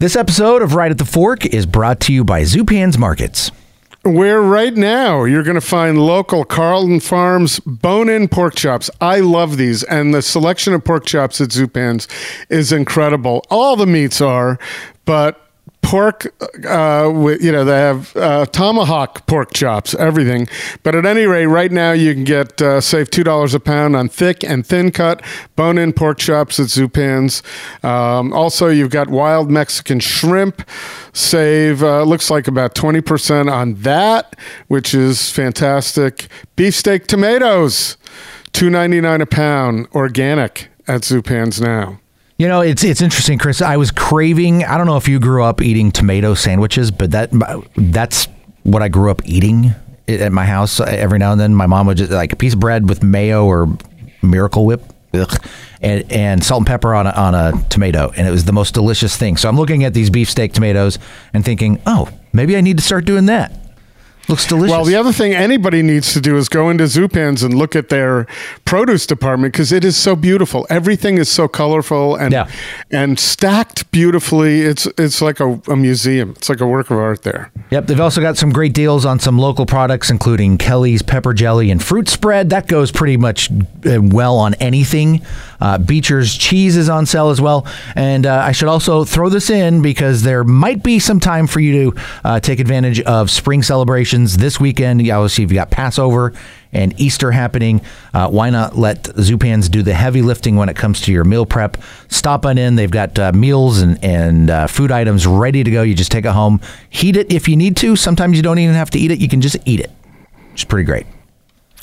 This episode of Right at the Fork is brought to you by Zupan's Markets. Where right now you're going to find local Carlton Farms bone in pork chops. I love these, and the selection of pork chops at Zupan's is incredible. All the meats are, but pork uh, with you know they have uh, tomahawk pork chops everything. But at any rate right now you can get uh, save two dollars a pound on thick and thin cut bone in pork chops at Zupan's um, also you've got wild Mexican shrimp. Save uh, looks like about 20% on that which is fantastic. Beefsteak tomatoes 2.99 a pound organic at Zupan's now You know, it's it's interesting, Chris. I was craving. I don't know if you grew up eating tomato sandwiches, but that that's what I grew up eating at my house uh, every now and then. My mom would just like a piece of bread with mayo or Miracle Whip. Ugh, and, and salt and pepper on a, on a tomato, and it was the most delicious thing. So I'm looking at these beefsteak tomatoes and thinking, oh, maybe I need to start doing that. Looks delicious. Well, the other thing anybody needs to do is go into Zupan's and look at their produce department because it is so beautiful. Everything is so colorful and Yeah. and stacked beautifully. It's it's like a, a museum. It's like a work of art there. Yep, they've also got some great deals on some local products, including Kelly's pepper jelly and fruit spread. That goes pretty much uh, well on anything. Uh, Beecher's cheese is on sale as well. And uh, I should also throw this in because there might be some time for you to uh, take advantage of spring celebrations this weekend. You Obviously, you've got Passover and Easter happening. Uh, why not let Zupans do the heavy lifting when it comes to your meal prep? Stop on in. They've got uh, meals and, and uh, food items ready to go. You just take it home, heat it if you need to. Sometimes you don't even have to eat it. You can just eat it, It's pretty great.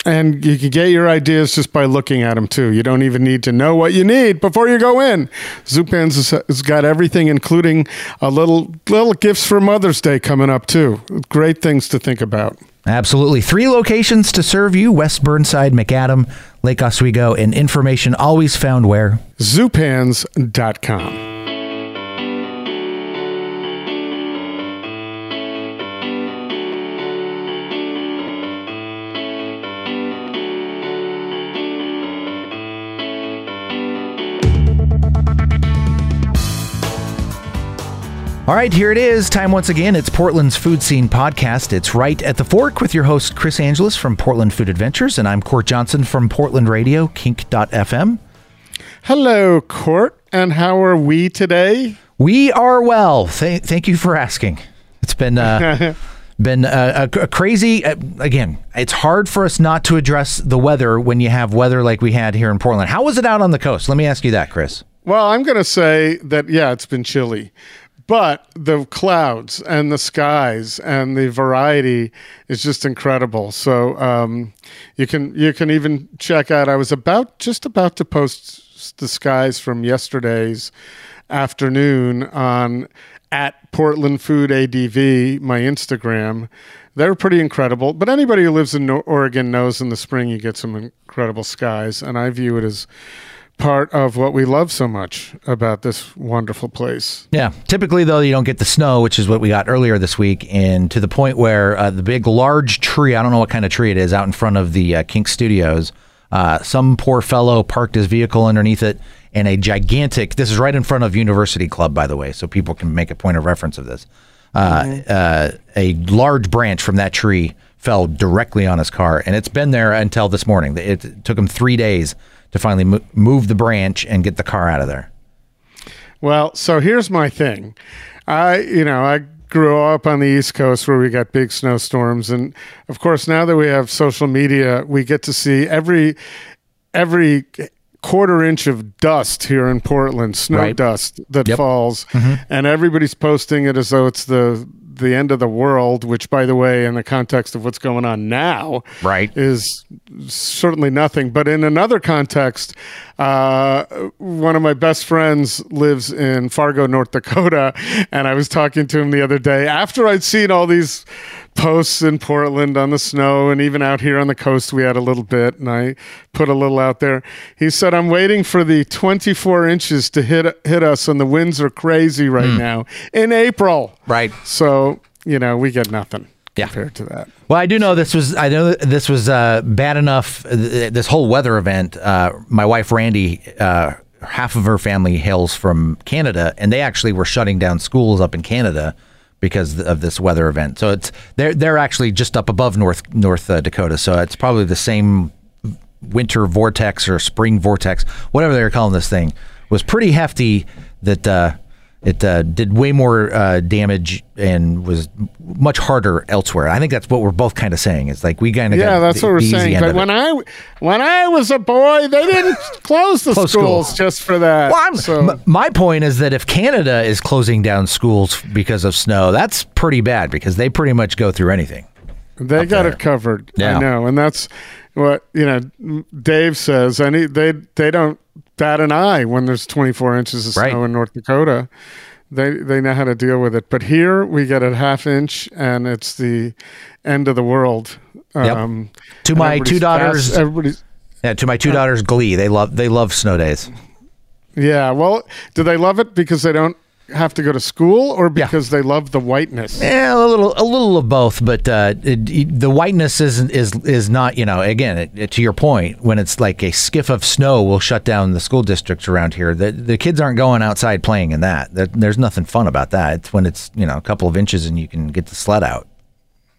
And you can get your ideas just by looking at them too. You don't even need to know what you need before you go in. Zupan's has, has got everything, including a little little gifts for Mother's Day coming up too. Great things to think about. Absolutely. Three locations to serve you West Burnside, Macadam, Lake Oswego, and information always found where? Zupans.com. All right, here it is. Time once again. It's Portland's Food Scene Podcast. It's right at the fork with your host, Chris Angelus from Portland Food Adventures, and I'm Court Johnson from Portland Radio, kink.fm. Hello, Court, and how are we today? We are well. Th- thank you for asking. It's been uh, been uh, a, a crazy. Uh, again, it's hard for us not to address the weather when you have weather like we had here in Portland. How was it out on the coast? Let me ask you that, Chris. Well, I'm going to say that, yeah, it's been chilly, but the clouds and the skies and the variety is just incredible. So um, you can you can even check out. I was about just about to post the skies from yesterday's afternoon on at Portland Food ADV, my Instagram. They're pretty incredible. But anybody who lives in Oregon knows in the spring you get some incredible skies, and I view it as part of what we love so much about this wonderful place. Yeah. Typically, though, you don't get the snow, which is what we got earlier this week, and to the point where uh, the big, large tree, I don't know what kind of tree it is, out in front of the uh, Kink Studios, uh, some poor fellow parked his vehicle underneath it, and a gigantic, this is right in front of University Club, by the way, so people can make a point of reference of this. Uh, uh, a large branch from that tree fell directly on his car, and it's been there until this morning. It took him three days to finally mo- move the branch and get the car out of there. Well, so here's my thing. I, you know, I grew up on the East Coast where we got big snowstorms, and of course, now that we have social media, we get to see every every quarter inch of dust here in Portland, snow Right. dust that Yep. falls, mm-hmm. and everybody's posting it as though it's the the end of the world. Which, by the way, in the context of what's going on now, Right. is certainly nothing. But in another context, uh, one of my best friends lives in Fargo, North Dakota, and I was talking to him the other day after I'd seen all these posts in Portland on the snow, and even out here on the coast, we had a little bit, and I put a little out there. He said, "I'm waiting for the 24 inches to hit hit us, and the winds are crazy right now in April." Right. So you know, we get nothing Yeah. compared to that. Well, I do know this was. I know this was uh, bad enough. uh, th- This whole weather event. Uh, my wife Randy uh, half of her family hails from Canada, and they actually were shutting down schools up in Canada because of this weather event. So it's they're they're actually just up above North North uh, Dakota. So it's probably the same winter vortex or spring vortex, whatever they're calling this thing, was pretty hefty. That uh, it uh, did way more uh, damage and was much harder elsewhere. I think that's what we're both kind of saying. It's like we kind of yeah, that's the, what we're saying. But when I when I was a boy, they didn't close the close schools, schools, just for that. Well, so. m- my point is that if Canada is closing down schools because of snow, that's pretty bad because they pretty much go through anything. They got there. it covered. Yeah. I know, and that's what you know. Dave says. Any they they don't bat an eye when there's 24 inches of right. snow in North Dakota. They they know how to deal with it. But here we get a half inch, and it's the end of the world. Um. To my two daughters, fast, everybody's yeah. To my two daughters, Glee. They love they love snow days. Yeah. Well, do they love it because they don't have to go to school or because yeah. they love the whiteness? Yeah, a little, a little of both. But uh, it, the whiteness isn't is is not. You know, again, it, it, to your point, when it's like a skiff of snow will shut down the school districts around here. The the kids aren't going outside playing in that. There's nothing fun about that. It's when it's you know a couple of inches and you can get the sled out.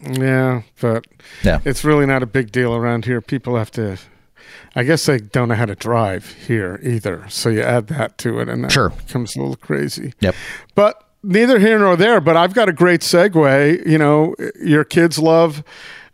Yeah, but yeah. it's really not a big deal around here. People have to I guess they don't know how to drive here either. So you add that to it, and that sure. becomes a little crazy. Yep. But neither here nor there. But I've got a great segue. You know, your kids love.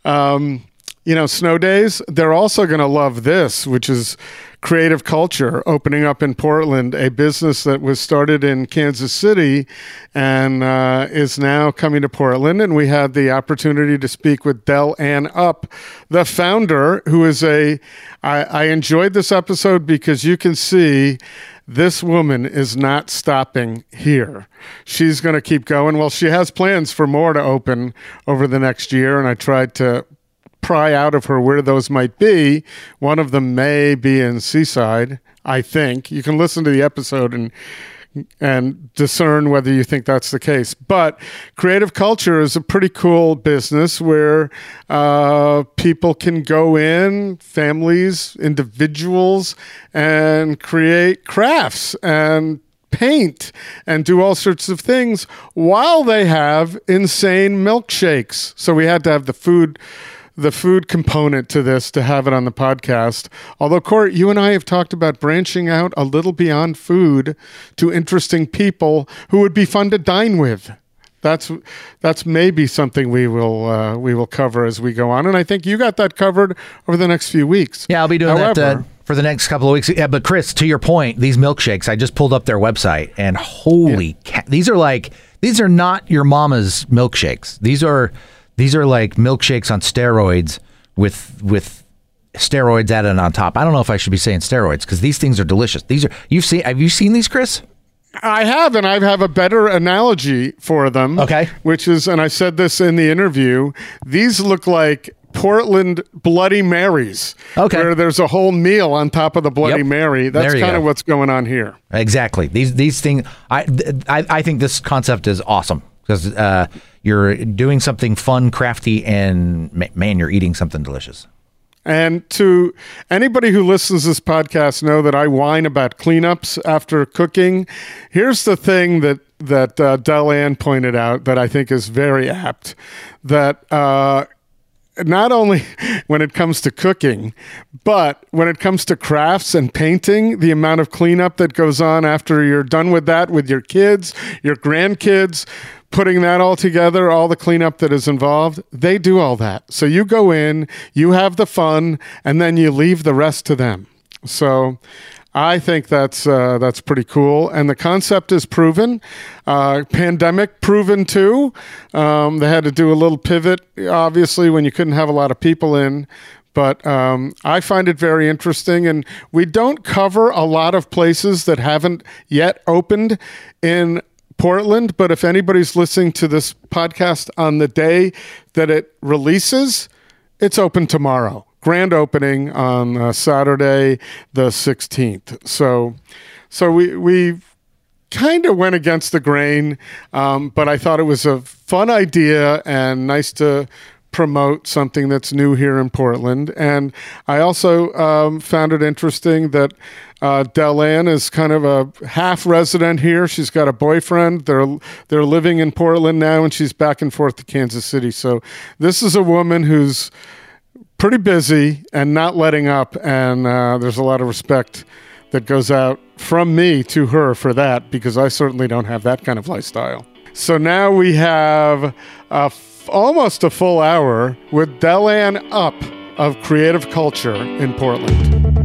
Um, you know, snow days, they're also going to love this, which is creative culture opening up in Portland, a business that was started in Kansas City and uh, is now coming to Portland. And we had the opportunity to speak with Dell Ann Upp, the founder, who is a. I, I enjoyed this episode because you can see this woman is not stopping here. She's going to keep going. Well, she has plans for more to open over the next year, and I tried to pry out of her where those might be. One of them may be in Seaside, I think. You can listen to the episode and and discern whether you think that's the case. But creative culture is a pretty cool business where uh, people can go in, families, individuals, and create crafts and paint and do all sorts of things while they have insane milkshakes. So we had to have the food the food component to this to have it on the podcast. Although, Court, you and I have talked about branching out a little beyond food to interesting people who would be fun to dine with. That's that's maybe something we will uh, we will cover as we go on, and I think you got that covered over the next few weeks. Yeah, I'll be doing However, that. Uh, for the next couple of weeks. Yeah, but Chris, to your point, these milkshakes, I just pulled up their website and holy yeah. these are like these are not your mama's milkshakes. These are these are like milkshakes on steroids with with steroids added on top. I don't know if I should be saying steroids because these things are delicious. These are you've seen have you seen these, Chris? I have, and I have a better analogy for them. Okay. Which is, and I said this in the interview, these look like Portland Bloody Marys. Okay. Where there's a whole meal on top of the Bloody yep. Mary. That's kind of what's going on here. Exactly. These these things I, I I think this concept is awesome because uh, you're doing something fun, crafty, and man, you're eating something delicious. And to anybody who listens to this podcast, know that I whine about cleanups after cooking. Here's the thing that that uh, Dell Ann pointed out that I think is very apt: that uh, not only when it comes to cooking, but when it comes to crafts and painting, the amount of cleanup that goes on after you're done with that with your kids, your grandkids, putting that all together, all the cleanup that is involved, they do all that. So you go in, you have the fun, and then you leave the rest to them. So I think that's uh, that's pretty cool, and the concept is proven. Uh, pandemic proven too. Um, they had to do a little pivot, obviously, when you couldn't have a lot of people in. But um, I find it very interesting, and we don't cover a lot of places that haven't yet opened in Portland. But if anybody's listening to this podcast on the day that it releases, it's open tomorrow grand opening on uh, Saturday the 16th. So, so we we kind of went against the grain, um, but I thought it was a fun idea and nice to promote something that's new here in Portland. And I also um, found it interesting that Uh, Dell Ann is kind of a half resident here. She's got a boyfriend. They're they're living in Portland now, and she's back and forth to Kansas City. So this is a woman who's pretty busy and not letting up. And uh, there's a lot of respect that goes out from me to her for that because I certainly don't have that kind of lifestyle. So now we have a f- almost a full hour with Dell Ann Upp of Creative Culture in Portland.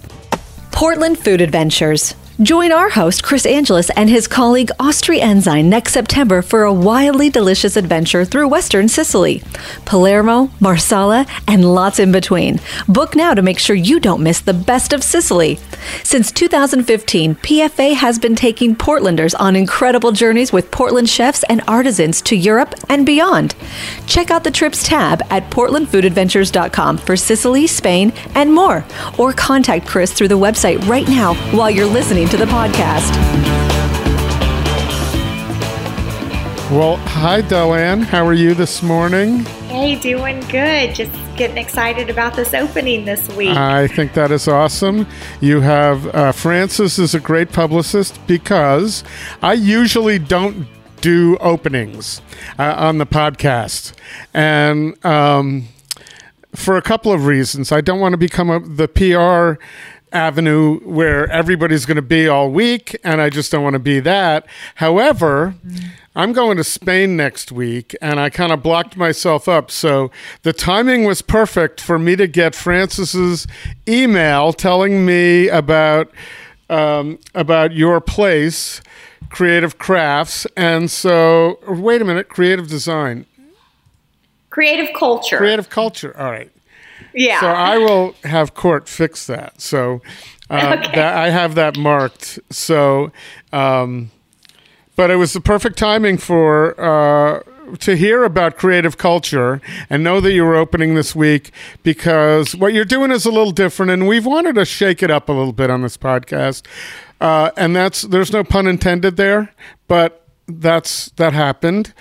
Portland Food Adventures. Join our host, Chris Angelus, and his colleague, Austri Enzyme, next September for a wildly delicious adventure through Western Sicily. Palermo, Marsala, and lots in between. Book now to make sure you don't miss the best of Sicily. Since 2015, PFA has been taking Portlanders on incredible journeys with Portland chefs and artisans to Europe and beyond. Check out the trips tab at portlandfoodadventures.com for Sicily, Spain, and more. Or contact Chris through the website right now while you're listening to the podcast. Well, hi, Dell Ann. How are you this morning? Hey, doing good. Just getting excited about this opening this week. I think that is awesome. You have uh, Frances is a great publicist because I usually don't do openings uh, on the podcast, and um, for a couple of reasons. I don't want to become a, the PR avenue where everybody's going to be all week, and I just don't want to be that. However, I'm going to Spain next week, and I kind of blocked myself up. So the timing was perfect for me to get Frances's email telling me about um, about your place, Creative Crafts, and so wait a minute, Creative Design, Creative culture. Creative Culture. All right. Yeah. So I will have court fix that. So uh, Okay. that I have that marked. So, um, but it was the perfect timing for uh, to hear about creative culture and know that you were opening this week because what you're doing is a little different, and we've wanted to shake it up a little bit on this podcast. Uh, and that's there's no pun intended there, but that's that happened.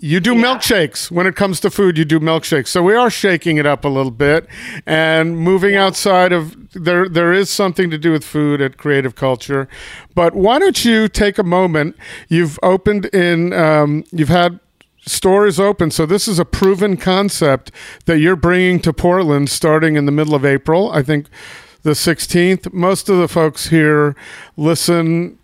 You do milkshakes when it comes to food. You do milkshakes, so we are shaking it up a little bit and moving outside of there. There is something to do with food at Creative Culture, but why don't you take a moment? You've opened in. Um, you've had stores open, so this is a proven concept that you're bringing to Portland starting in the middle of April. I think the 16th. Most of the folks here listen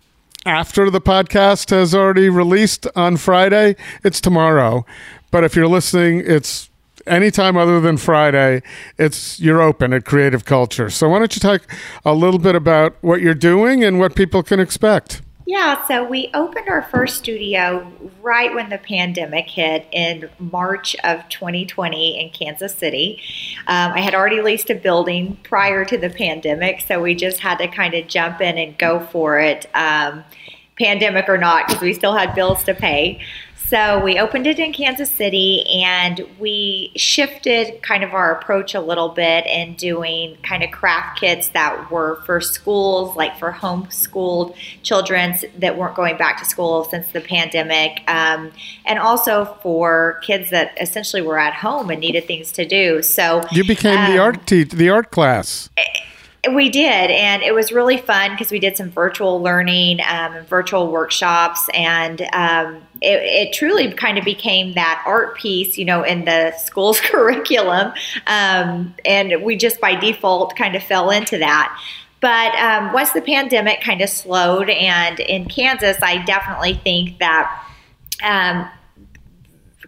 after the podcast has already released on Friday, it's tomorrow. But if you're listening, it's anytime other than Friday, it's you're open at Creative Culture. So why don't you talk a little bit about what you're doing and what people can expect? Yeah, so we opened our first studio right when the pandemic hit in March of 2020 in Kansas City. Um, I had already leased a building prior to the pandemic, so we just had to kind of jump in and go for it, um, pandemic or not, because we still had bills to pay. So we opened it in Kansas City and we shifted kind of our approach a little bit in doing kind of craft kits that were for schools, like for homeschooled children that weren't going back to school since the pandemic, um, and also for kids that essentially were at home and needed things to do. So You became the um, art te- the art class. We did, and it was really fun because we did some virtual learning um, and virtual workshops, and um, it, it truly kind of became that art piece, you know, in the school's curriculum. Um, and we just by default kind of fell into that. But um, once the pandemic kind of slowed, and in Kansas, I definitely think that um,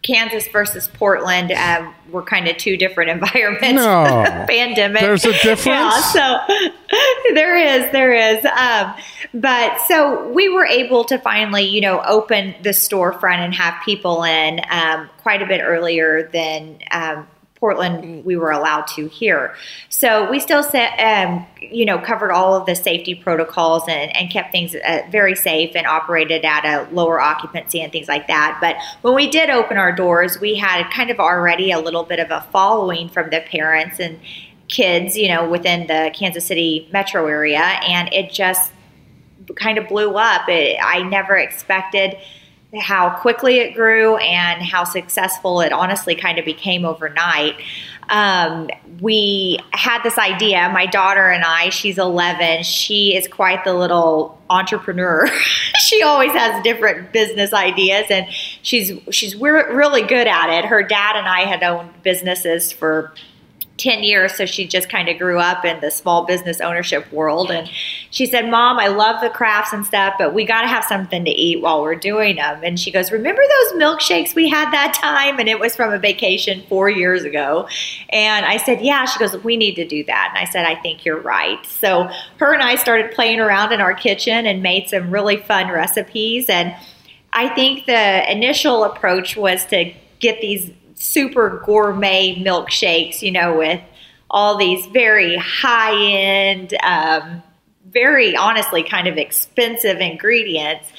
Kansas versus Portland um, were kind of two different environments. No. pandemic. There's a difference? Yeah, so there is, there is. Um, but so we were able to finally, you know, open the storefront and have people in um, quite a bit earlier than um, Portland we were allowed to here. So we still set, um, you know, covered all of the safety protocols and, and kept things uh, very safe and operated at a lower occupancy and things like that. But when we did open our doors, we had kind of already a little bit of a following from the parents and kids, you know, within the Kansas City metro area, and it just kind of blew up. It, I never expected how quickly it grew and how successful it honestly kind of became overnight. Um, we had this idea. My daughter and I, she's 11. She is quite the little entrepreneur. she always has different business ideas, and she's she's really good at it. Her dad and I had owned businesses for 10 years so she just kind of grew up in the small business ownership world. And she said mom i love the crafts and stuff but we got to have something to eat while we're doing them and she goes remember those milkshakes we had that time? And it was from a vacation four years ago. And i said yeah. She goes we need to do that. And i said i think you're right. So her and i started playing around in our kitchen and made some really fun recipes. And i think the initial approach was to get these super gourmet milkshakes, you know, with all these very high end, um, very honestly kind of expensive ingredients.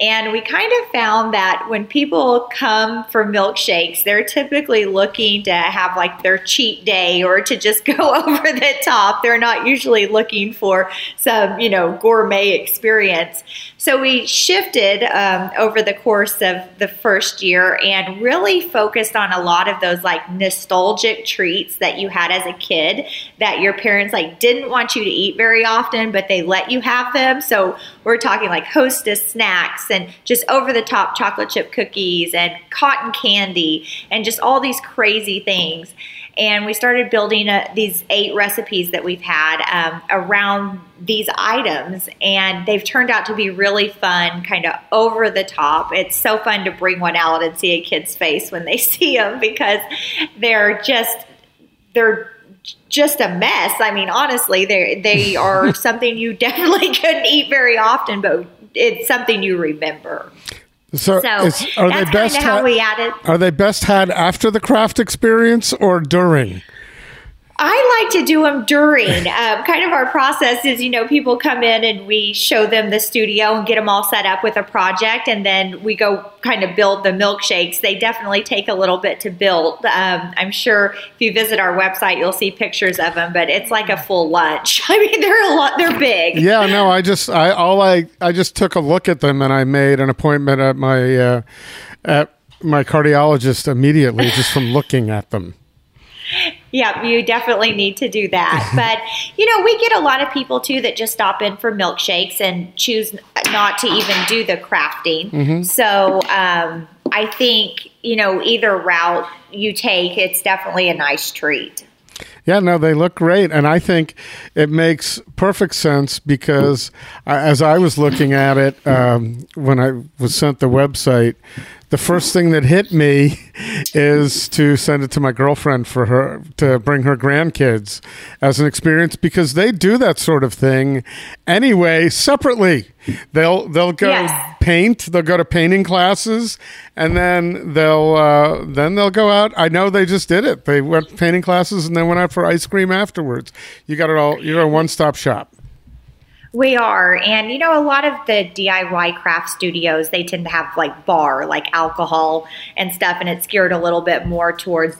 And we kind of found that when people come for milkshakes, they're typically looking to have like their cheat day or to just go over the top. They're not usually looking for some, you know, gourmet experience. So we shifted um, over the course of the first year and really focused on a lot of those like nostalgic treats that you had as a kid that your parents like didn't want you to eat very often, but they let you have them. So we're talking like hostess snacks and just over the top chocolate chip cookies and cotton candy and just all these crazy things and we started building a, these eight recipes that we've had um, around these items. And they've turned out to be really fun kind of over the top. It's so fun to bring one out and see a kid's face when they see them because they're just they're just a mess. I mean honestly they they are something you definitely couldn't eat very often but it's something you remember so, so is, are they best had, Are they best had after the craft experience or during? I like to do them during. Um, kind of our process is, you know, people come in and we show them the studio and get them all set up with a project, and then we go kind of build the milkshakes. They definitely take a little bit to build. Um, I'm sure if you visit our website, you'll see pictures of them, but it's like a full lunch. I mean, they're a lot. They're big. Yeah, no, I just, I all I, I just took a look at them and I made an appointment at my, uh, at my cardiologist immediately just from looking at them. Yeah, you definitely need to do that. but, you know, we get a lot of people too that just stop in for milkshakes and choose not to even do the crafting. Mm-hmm. So, um, I think, you know, either route you take, it's definitely a nice treat. Yeah, no, they look great. And I think it makes perfect sense because as I was looking at it um, when I was sent the website, the first thing that hit me is to send it to my girlfriend for her to bring her grandkids as an experience because they do that sort of thing anyway separately. They'll they'll go yes. paint. They'll go to painting classes, and then they'll uh, then they'll go out. I know they just did it. They went painting classes and then went out for ice cream afterwards. You got it all. You're a one stop shop. We are. And, you know, a lot of the DIY craft studios, they tend to have like bar, like alcohol and stuff, and it's geared a little bit more towards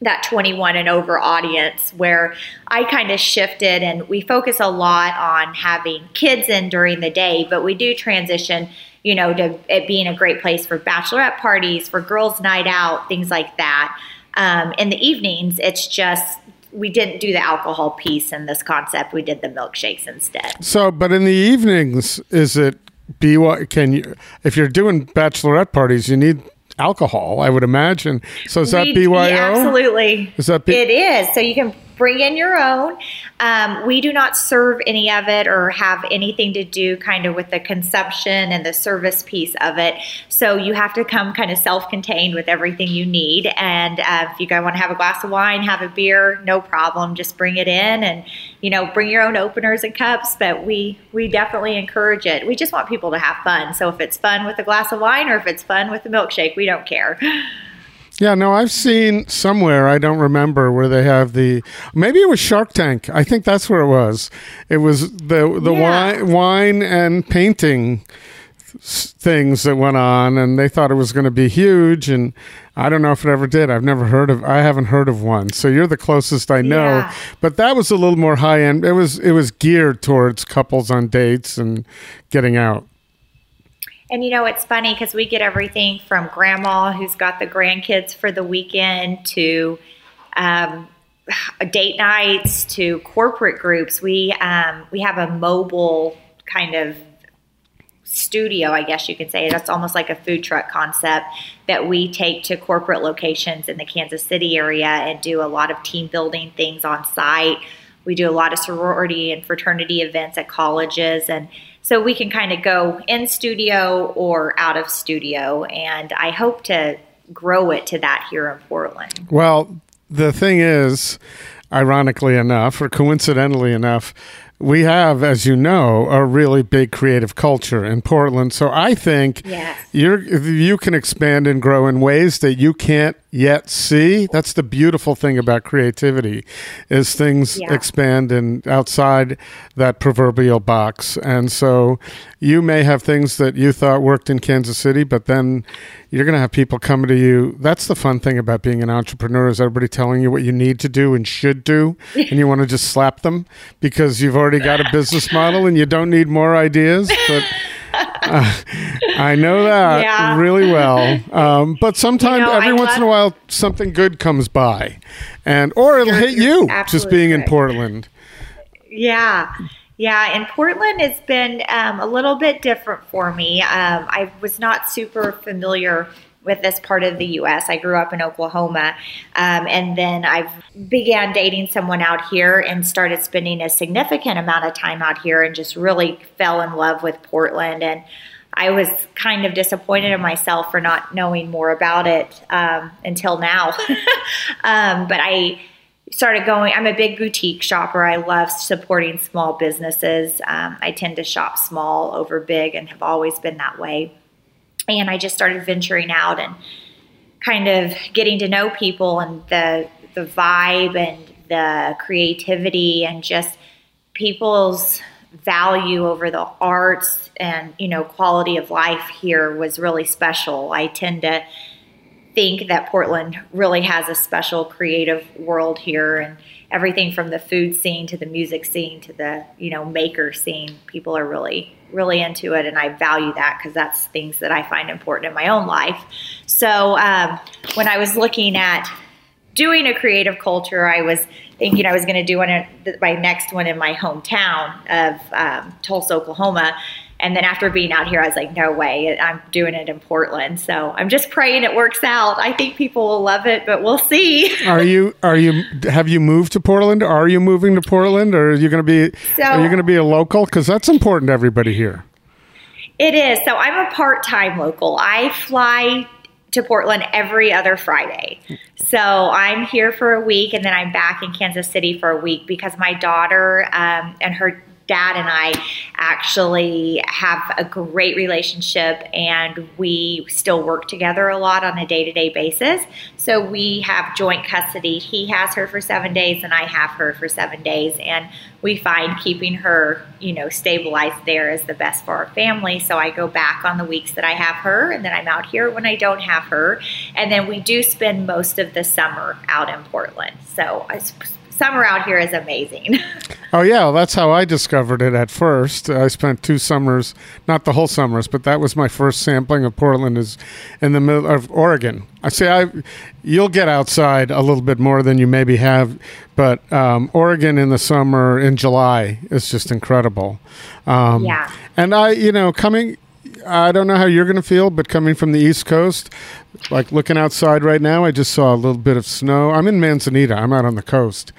that 21 and over audience where I kind of shifted and we focus a lot on having kids in during the day, but we do transition, you know, to it being a great place for bachelorette parties, for girls' night out, things like that. Um, in the evenings, it's just we didn't do the alcohol piece in this concept. We did the milkshakes instead. So, but in the evenings, is it BY? Can you, if you're doing bachelorette parties, you need alcohol, I would imagine. So is we, that BYO? absolutely. Is that B- it is. So you can bring in your own. Um, we do not serve any of it or have anything to do kind of with the consumption and the service piece of it. So you have to come kind of self contained with everything you need. And uh, if you guys want to have a glass of wine, have a beer, no problem. Just bring it in and, you know, bring your own openers and cups. But we, we definitely encourage it. We just want people to have fun. So if it's fun with a glass of wine or if it's fun with a milkshake, we don't care. Yeah, no, I've seen somewhere, I don't remember where they have the maybe it was Shark Tank. I think that's where it was. It was the the Yeah. wine wine and painting things that went on and they thought it was going to be huge and I don't know if it ever did. I've never heard of I haven't heard of one. So you're the closest I know. Yeah. But that was a little more high end. It was it was geared towards couples on dates and getting out. And you know, it's funny because we get everything from grandma who's got the grandkids for the weekend to um, date nights to corporate groups. We um, we have a mobile kind of studio, I guess you could say. That's almost like a food truck concept that we take to corporate locations in the Kansas City area and do a lot of team building things on site. We do a lot of sorority and fraternity events at colleges and so we can kind of go in studio or out of studio and I hope to grow it to that here in Portland. Well, the thing is, ironically enough, or coincidentally enough, we have, as you know, a really big creative culture in Portland. So I think Yes. you're you can expand and grow in ways that you can't yet see. That's the beautiful thing about creativity, is things Yeah. expand and outside that proverbial box. And so you may have things that you thought worked in Kansas City, but then you're going to have people coming to you. That's the fun thing about being an entrepreneur is everybody telling you what you need to do and should do, and you want to just slap them because you've already got a business model and you don't need more ideas. But uh, I know that Yeah. really well. Um, but sometimes, You know, every I once in a while, something good comes by, and or it'll hit you're just being in. Portland. Yeah. Yeah, and Portland has been um, a little bit different for me. Um, I was not super familiar with this part of the U.S. I grew up in Oklahoma, um, and then I began dating someone out here and started spending a significant amount of time out here, and just really fell in love with Portland. And I was kind of disappointed in myself for not knowing more about it um, until now. um, but I started going. I'm a big boutique shopper. I love supporting small businesses. Um, I tend to shop small over big and have always been that way. And I just started venturing out and kind of getting to know people and the the vibe and the creativity and just people's value over the arts and you know quality of life here was really special. I tend to think that Portland really has a special creative world here and everything from the food scene to the music scene to the you know maker scene. People are really really into it and i value that because that's things that i find important in my own life. So um, when i was looking at doing a creative culture i was thinking i was going to do one my next one in my hometown of um, tulsa oklahoma and then after being out here, I was like, no way, I'm doing it in Portland. So I'm just praying it works out. I think people will love it, but we'll see. Are you are you have you moved to Portland? Are you moving to Portland, or are you going to be So- are you going to be a local? Because that's important to everybody here. It is. So I'm a part time local. I fly to Portland every other Friday. So I'm here for a week and then I'm back in Kansas City for a week because my daughter um, and her dad and I actually have a great relationship and we still work together a lot on a day to day basis. So we have joint custody. He has her for seven days and I have her for seven days. And we find keeping her, you know, stabilized there is the best for our family. So I go back on the weeks that I have her and then I'm out here when I don't have her. And then we do spend most of the summer out in Portland. So uh, summer out here is amazing. Oh yeah, well, that's how I discovered it at first. I spent two summers, not the whole summers, but that was my first sampling of Portland is in the middle of Oregon. I say I you'll get outside a little bit more than you maybe have, but um, Oregon in the summer in July is just incredible. Um, Yeah. And I, you know, coming I don't know how you're going to feel, but coming from the East Coast, like looking outside right now, I just saw a little bit of snow. I'm in Manzanita. I'm out on the coast.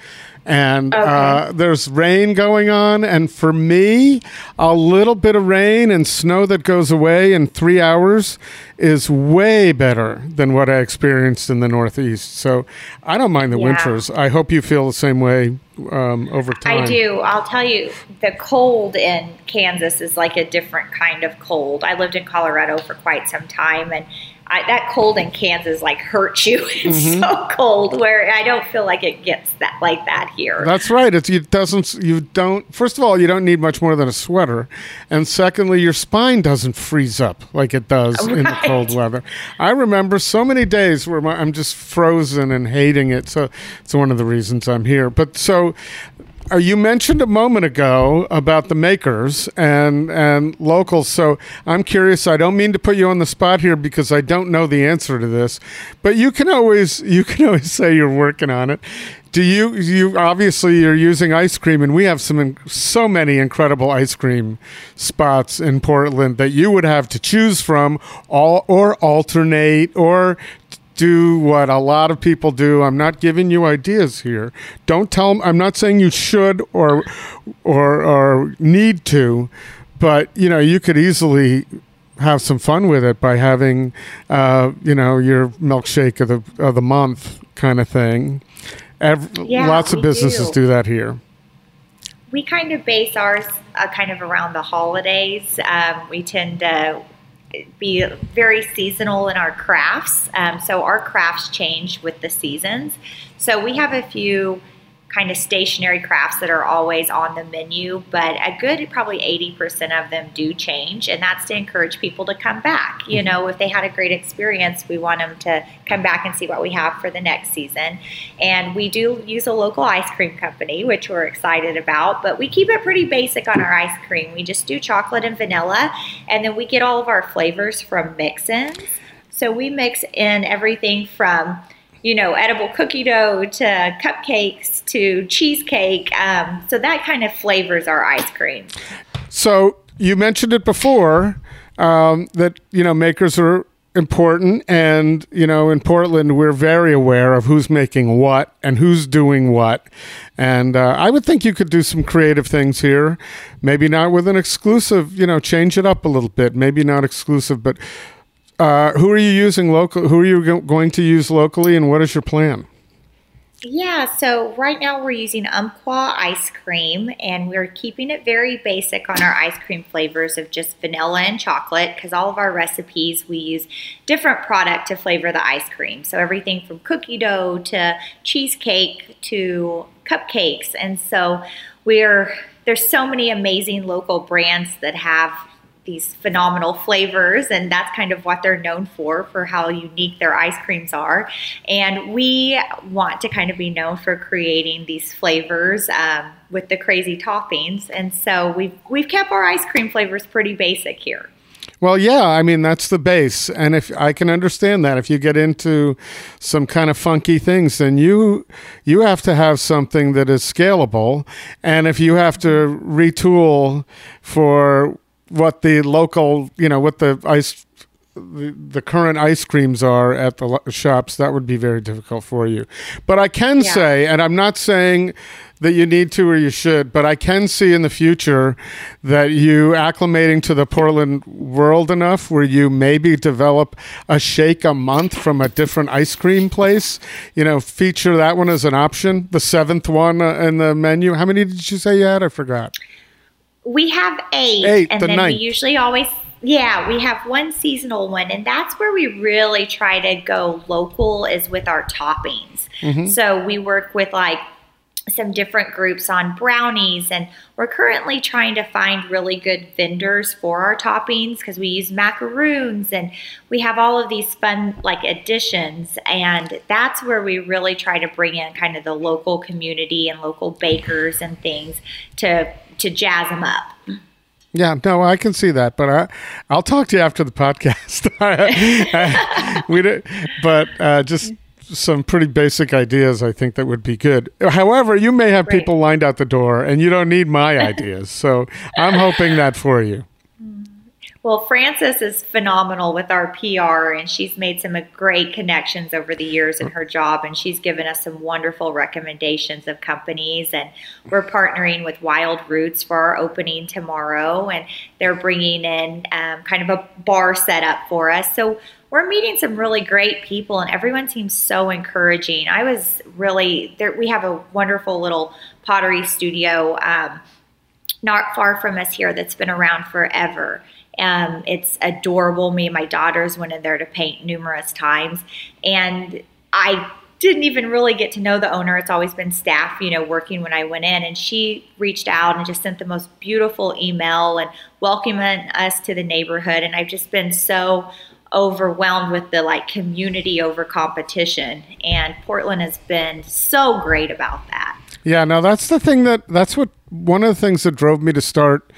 And uh, there's rain going on. And for me, a little bit of rain and snow that goes away in three hours is way better than what I experienced in the Northeast. So I don't mind the Yeah. winters. I hope you feel the same way um, over time. I do. I'll tell you, the cold in Kansas is like a different kind of cold. I lived in Colorado for quite some time, and I, that cold in Kansas like hurts you. It's mm-hmm. so cold where I don't feel like it gets that like that here. That's right. It's, it doesn't. You don't. First of all, you don't need much more than a sweater, and secondly, your spine doesn't freeze up like it does right. in the cold weather. I remember so many days where my, I'm just frozen and hating it. So it's one of the reasons I'm here. But so uh, you mentioned a moment ago about the makers and and locals. So I'm curious. I don't mean to put you on the spot here because I don't know the answer to this, but you can always you can always say you're working on it. Do you you obviously you're using ice cream, and we have some so many incredible ice cream spots in Portland that you would have to choose from, all or alternate or do what a lot of people do. I'm not giving you ideas here. Don't tell. them. I'm not saying you should or or or need to, but you know you could easily have some fun with it by having uh, you know your milkshake of the of the month kind of thing. Every, yeah, lots of businesses do. do. that here. We kind of base ours uh, kind of around the holidays. Um, we tend to be very seasonal in our crafts. Um, so our crafts change with the seasons. So we have a few kind of stationary crafts that are always on the menu, but a good probably 80% of them do change. And that's to encourage people to come back. You mm-hmm. know, if they had a great experience, we want them to come back and see what we have for the next season. And we do use a local ice cream company, which we're excited about, but we keep it pretty basic on our ice cream. We just do chocolate and vanilla, and then we get all of our flavors from mix ins. So we mix in everything from you know, edible cookie dough to cupcakes to cheesecake. Um, so that kind of flavors our ice cream. So you mentioned it before um, that, you know, makers are important and you know in portland we're very aware of who's making what and who's doing what and uh, i would think you could do some creative things here maybe not with an exclusive you know change it up a little bit maybe not exclusive but uh, who are you using local? Who are you go- going to use locally, and what is your plan? Yeah, so right now we're using Umpqua ice cream, and we're keeping it very basic on our ice cream flavors of just vanilla and chocolate. Because all of our recipes we use different product to flavor the ice cream. So everything from cookie dough to cheesecake to cupcakes, and so we're there's so many amazing local brands that have these phenomenal flavors and that's kind of what they're known for for how unique their ice creams are. And we want to kind of be known for creating these flavors um, with the crazy toppings. And so we've we've kept our ice cream flavors pretty basic here. Well, yeah, I mean that's the base, and if I can understand that, if you get into some kind of funky things, then you you have to have something that is scalable, and if you have to retool for what the local, you know, what the ice the, the current ice creams are at the shops, that would be very difficult for you. But I can yeah. say, and I'm not saying that you need to or you should, but I can see in the future that you acclimating to the Portland world enough where you maybe develop a shake a month from a different ice cream place. You know, feature that one as an option, the seventh one uh, in the menu. How many did you say you had? I forgot. We have eight, eight and the then ninth. we usually always yeah, we have one seasonal one, and that's where we really try to go local is with our toppings. Mm-hmm. So we work with like some different groups on brownies and we're currently trying to find really good vendors for our toppings because we use macaroons and we have all of these fun like additions and that's where we really try to bring in kind of the local community and local bakers and things to to jazz them up. Yeah, no, I can see that, but I, I'll talk to you after the podcast. we, did, but uh, just some pretty basic ideas. I think that would be good. However, you may have right. people lined out the door, and you don't need my ideas. so I'm hoping that for you. Well, Frances is phenomenal with our PR, and she's made some great connections over the years in her job, and she's given us some wonderful recommendations of companies. And we're partnering with Wild Roots for our opening tomorrow, and they're bringing in um, kind of a bar setup for us. So we're meeting some really great people, and everyone seems so encouraging. I was really there. We have a wonderful little pottery studio. Um, not far from us here that's been around forever Um, it's adorable. Me and my daughters went in there to paint numerous times, and I didn't even really get to know the owner. It's always been staff, you know, working when I went in. And she reached out and just sent the most beautiful email and welcoming us to the neighborhood. And I've just been so overwhelmed with the like community over competition. And Portland has been so great about that. Yeah, no, that's the thing that that's what one of the things that drove me to start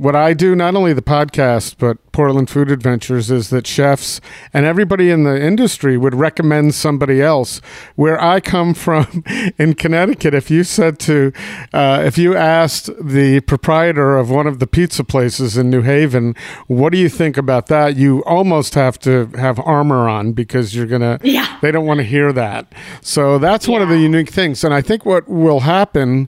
what I do, not only the podcast, but Portland Food Adventures, is that chefs and everybody in the industry would recommend somebody else. Where I come from in Connecticut, if you said to, uh, if you asked the proprietor of one of the pizza places in New Haven, what do you think about that? You almost have to have armor on because you're going to, yeah. they don't want to hear that. So that's yeah. one of the unique things. And I think what will happen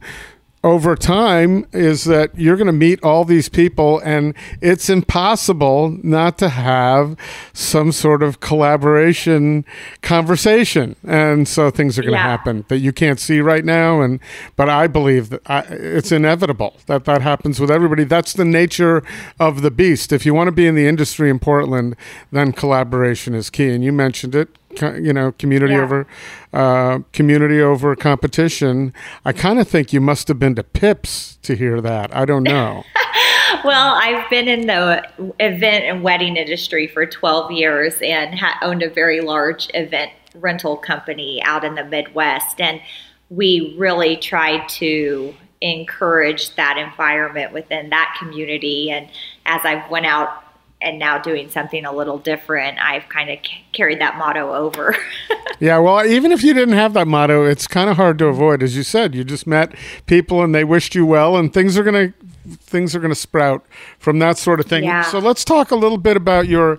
over time is that you're going to meet all these people and it's impossible not to have some sort of collaboration conversation. And so things are going yeah. to happen that you can't see right now and but i believe that I, it's inevitable that that happens with everybody. That's the nature of the beast. If you want to be in the industry in portland then collaboration is key and you mentioned it you know community yeah. over uh, community over competition i kind of think you must have been to pips to hear that i don't know well i've been in the event and wedding industry for 12 years and ha- owned a very large event rental company out in the midwest and we really tried to encourage that environment within that community and as i went out and now doing something a little different, I've kind of c- carried that motto over. yeah, well, even if you didn't have that motto, it's kind of hard to avoid. As you said, you just met people and they wished you well, and things are gonna things are gonna sprout from that sort of thing. Yeah. So let's talk a little bit about your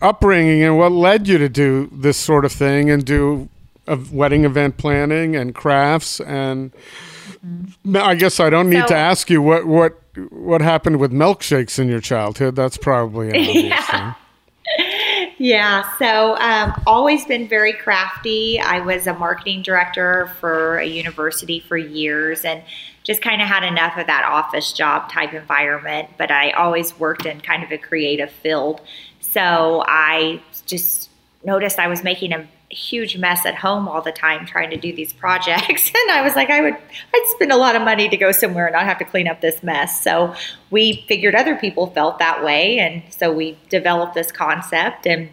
upbringing and what led you to do this sort of thing and do of wedding event planning and crafts and. Mm-hmm. I guess I don't need so, to ask you what what what happened with milkshakes in your childhood. That's probably an obvious yeah. thing. Yeah, so um, always been very crafty. I was a marketing director for a university for years and just kind of had enough of that office job type environment, but I always worked in kind of a creative field. So I just noticed I was making a huge mess at home all the time trying to do these projects. And i was like i would i'd spend a lot of money to go somewhere and not have to clean up this mess. So we figured other people felt that way. And so we developed this concept and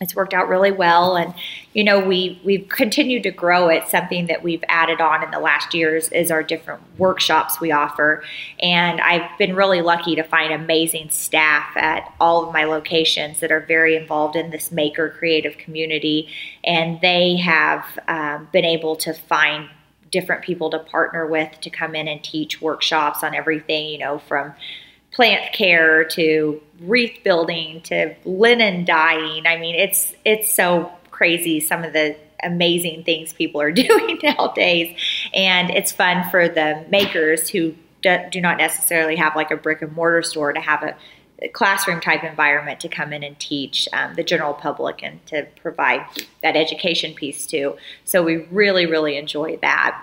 it's worked out really well. And you know we we've continued to grow it. Something that we've added on in the last years is our different workshops we offer. And i've been really lucky to find amazing staff at all of my locations that are very involved in this maker creative community. And they have um, been able to find different people to partner with to come in and teach workshops on everything you know from plant care to wreath building to linen dyeing. I mean, it's it's so crazy some of the amazing things people are doing nowadays, and it's fun for the makers who do, do not necessarily have like a brick and mortar store to have a classroom type environment to come in and teach um, the general public and to provide that education piece too. So we really, really enjoy that.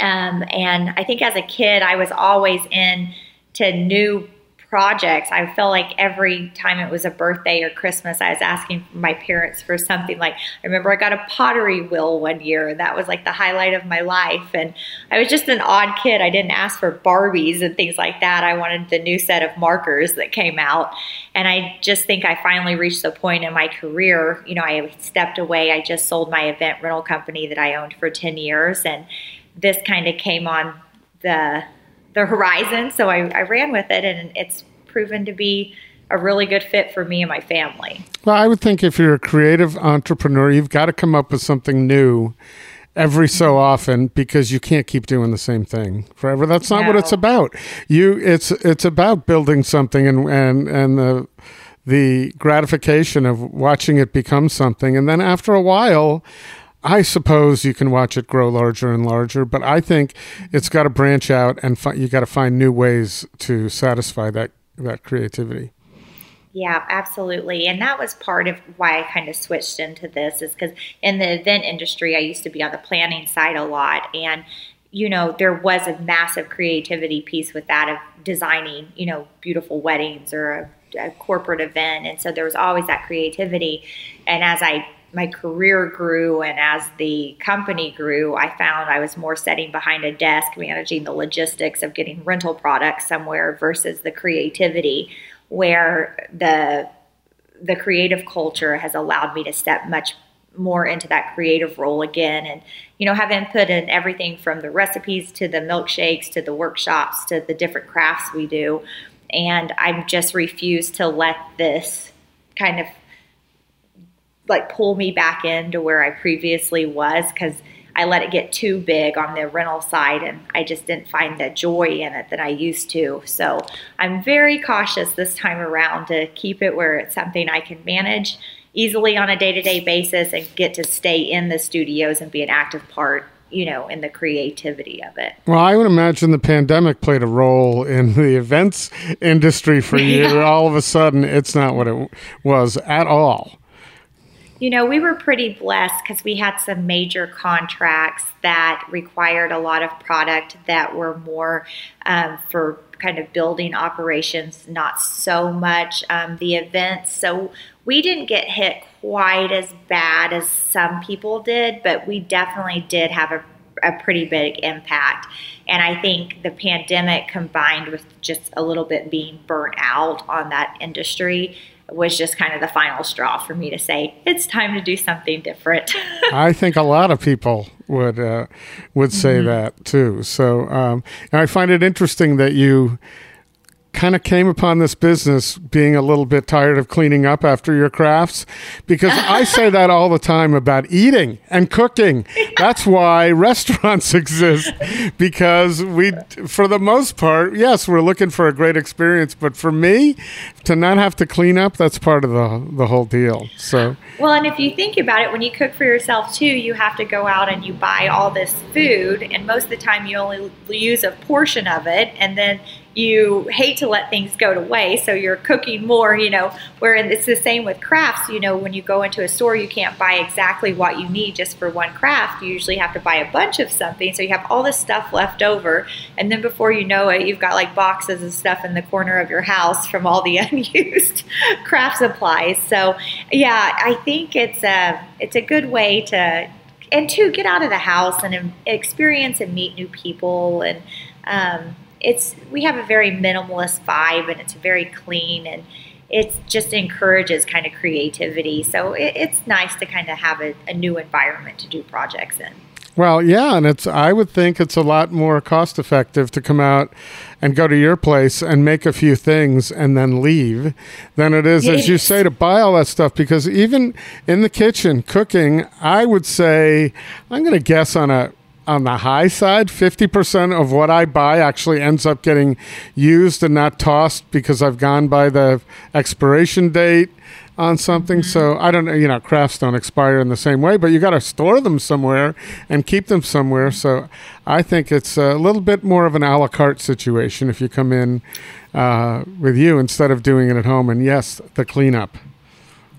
Um, and I think as a kid, I was always in to new projects. I felt like every time it was a birthday or Christmas, I was asking my parents for something. Like I remember I got a pottery wheel one year, that was like the highlight of my life. And I was just an odd kid. I didn't ask for Barbies and things like that. I wanted the new set of markers that came out. And I just think I finally reached the point in my career. You know, I stepped away. I just sold my event rental company that I owned for 10 years. And this kind of came on the the horizon. So I, I ran with it, and it's proven to be a really good fit for me and my family. Well, I would think if you're a creative entrepreneur, you've got to come up with something new every so often because you can't keep doing the same thing forever. That's not no. what it's about. You it's it's about building something and and and the the gratification of watching it become something and then after a while I suppose you can watch it grow larger and larger, but I think it's got to branch out and fi- you got to find new ways to satisfy that that creativity. Yeah, absolutely. And that was part of why I kind of switched into this is because in the event industry, I used to be on the planning side a lot. And, you know, there was a massive creativity piece with that of designing, you know, beautiful weddings or a a corporate event. And so there was always that creativity. And as I my career grew and as the company grew, I found I was more sitting behind a desk managing the logistics of getting rental products somewhere versus the creativity where the the creative culture has allowed me to step much more into that creative role again. And you know have input in everything from the recipes to the milkshakes to the workshops to the different crafts we do and i'm just refused to let this kind of like pull me back into where I previously was because I let it get too big on the rental side and I just didn't find the joy in it that I used to. So I'm very cautious this time around to keep it where it's something I can manage easily on a day to day basis and get to stay in the studios and be an active part you know, in the creativity of it. Well, I would imagine the pandemic played a role in the events industry for you. yeah. All of a sudden, it's not what it was at all. You know, we were pretty blessed because we had some major contracts that required a lot of product that were more um, for kind of building operations, not so much um, the events. So we didn't get hit quite as bad as some people did, but we definitely did have a, a pretty big impact. And I think the pandemic combined with just a little bit being burnt out on that industry was just kind of the final straw for me to say it's time to do something different. I think a lot of people would uh, would say mm-hmm. that too. So, um, and I find it interesting that you kind of came upon this business being a little bit tired of cleaning up after your crafts because I say that all the time about eating and cooking. That's why restaurants exist because we, for the most part, yes, we're looking for a great experience, but for me, to not have to clean up, that's part of the, the whole deal. So, well, and if you think about it, when you cook for yourself too, you have to go out and you buy all this food, and most of the time you only use a portion of it, and then you hate to let things go to waste, so you're cooking more, you know. Where it's the same with crafts, you know, when you go into a store, you can't buy exactly what you need just for one craft. You usually have to buy a bunch of something, so you have all this stuff left over, and then before you know it, you've got like boxes of stuff in the corner of your house from all the unused craft supplies. So, yeah, I think it's a it's a good way to and to get out of the house and experience and meet new people and um, it's we have a very minimalist vibe and it's very clean and it just encourages kind of creativity. So it, it's nice to kind of have a, a new environment to do projects in. Well, yeah, and it's I would think it's a lot more cost effective to come out and go to your place and make a few things and then leave than it is as you say to buy all that stuff because even in the kitchen cooking, I would say I'm going to guess on a on the high side. 50% of what I buy actually ends up getting used and not tossed because I've gone by the expiration date on something. Mm-hmm. So I don't know, you know, crafts don't expire in the same way, but you got to store them somewhere and keep them somewhere. So I think it's a little bit more of an a la carte situation if you come in uh, with you instead of doing it at home. And yes, the cleanup.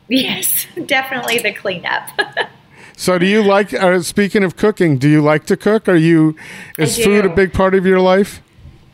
Yes, definitely the cleanup. So, do you like? Uh, speaking of cooking, do you like to cook? Are you? Is food a big part of your life?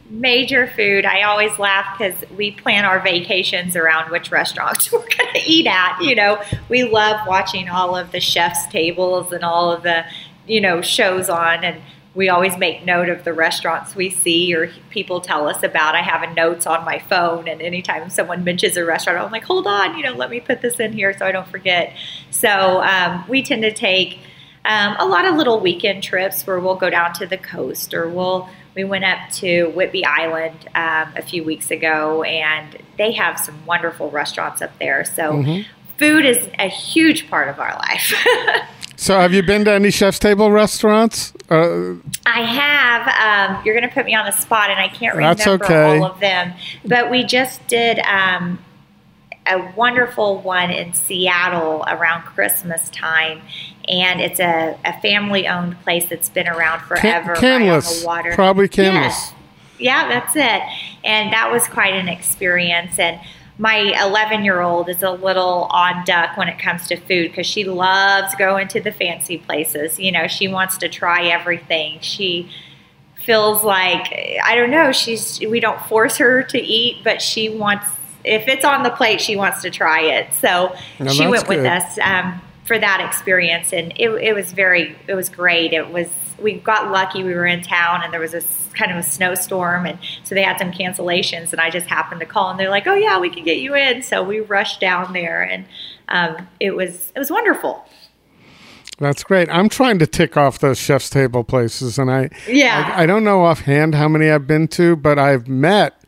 Major food. I always laugh because we plan our vacations around which restaurants we're going to eat at. You know, we love watching all of the chefs' tables and all of the, you know, shows on and we always make note of the restaurants we see or people tell us about. I have a notes on my phone, and anytime someone mentions a restaurant, I'm like, hold on, you know, let me put this in here so I don't forget. So um, we tend to take um, a lot of little weekend trips where we'll go down to the coast or we'll we went up to Whidbey Island um, a few weeks ago, and they have some wonderful restaurants up there. So, mm-hmm. food is a huge part of our life. So, have you been to any chef's table restaurants? Uh, I have. Um, you're going to put me on the spot, and I can't remember okay. all of them. But we just did um, a wonderful one in Seattle around Christmas time, and it's a, a family-owned place that's been around forever. Canlis, right probably Canlis. Yes. Yeah, that's it. And that was quite an experience. And my 11 year old is a little odd duck when it comes to food because she loves going to the fancy places. You know, she wants to try everything. She feels like, I don't know, she's, we don't force her to eat, but she wants if it's on the plate, she wants to try it. So she went with us um, for that experience, and it, it was very, it was great. It was we got lucky. We were in town, and there was a kind of a snowstorm, and so they had some cancellations. And I just happened to call, and they're like, "Oh yeah, we can get you in." So we rushed down there, and um, it was it was wonderful. That's great. I'm trying to tick off those chef's table places, and I Yeah. I, I don't know offhand how many I've been to, but I've met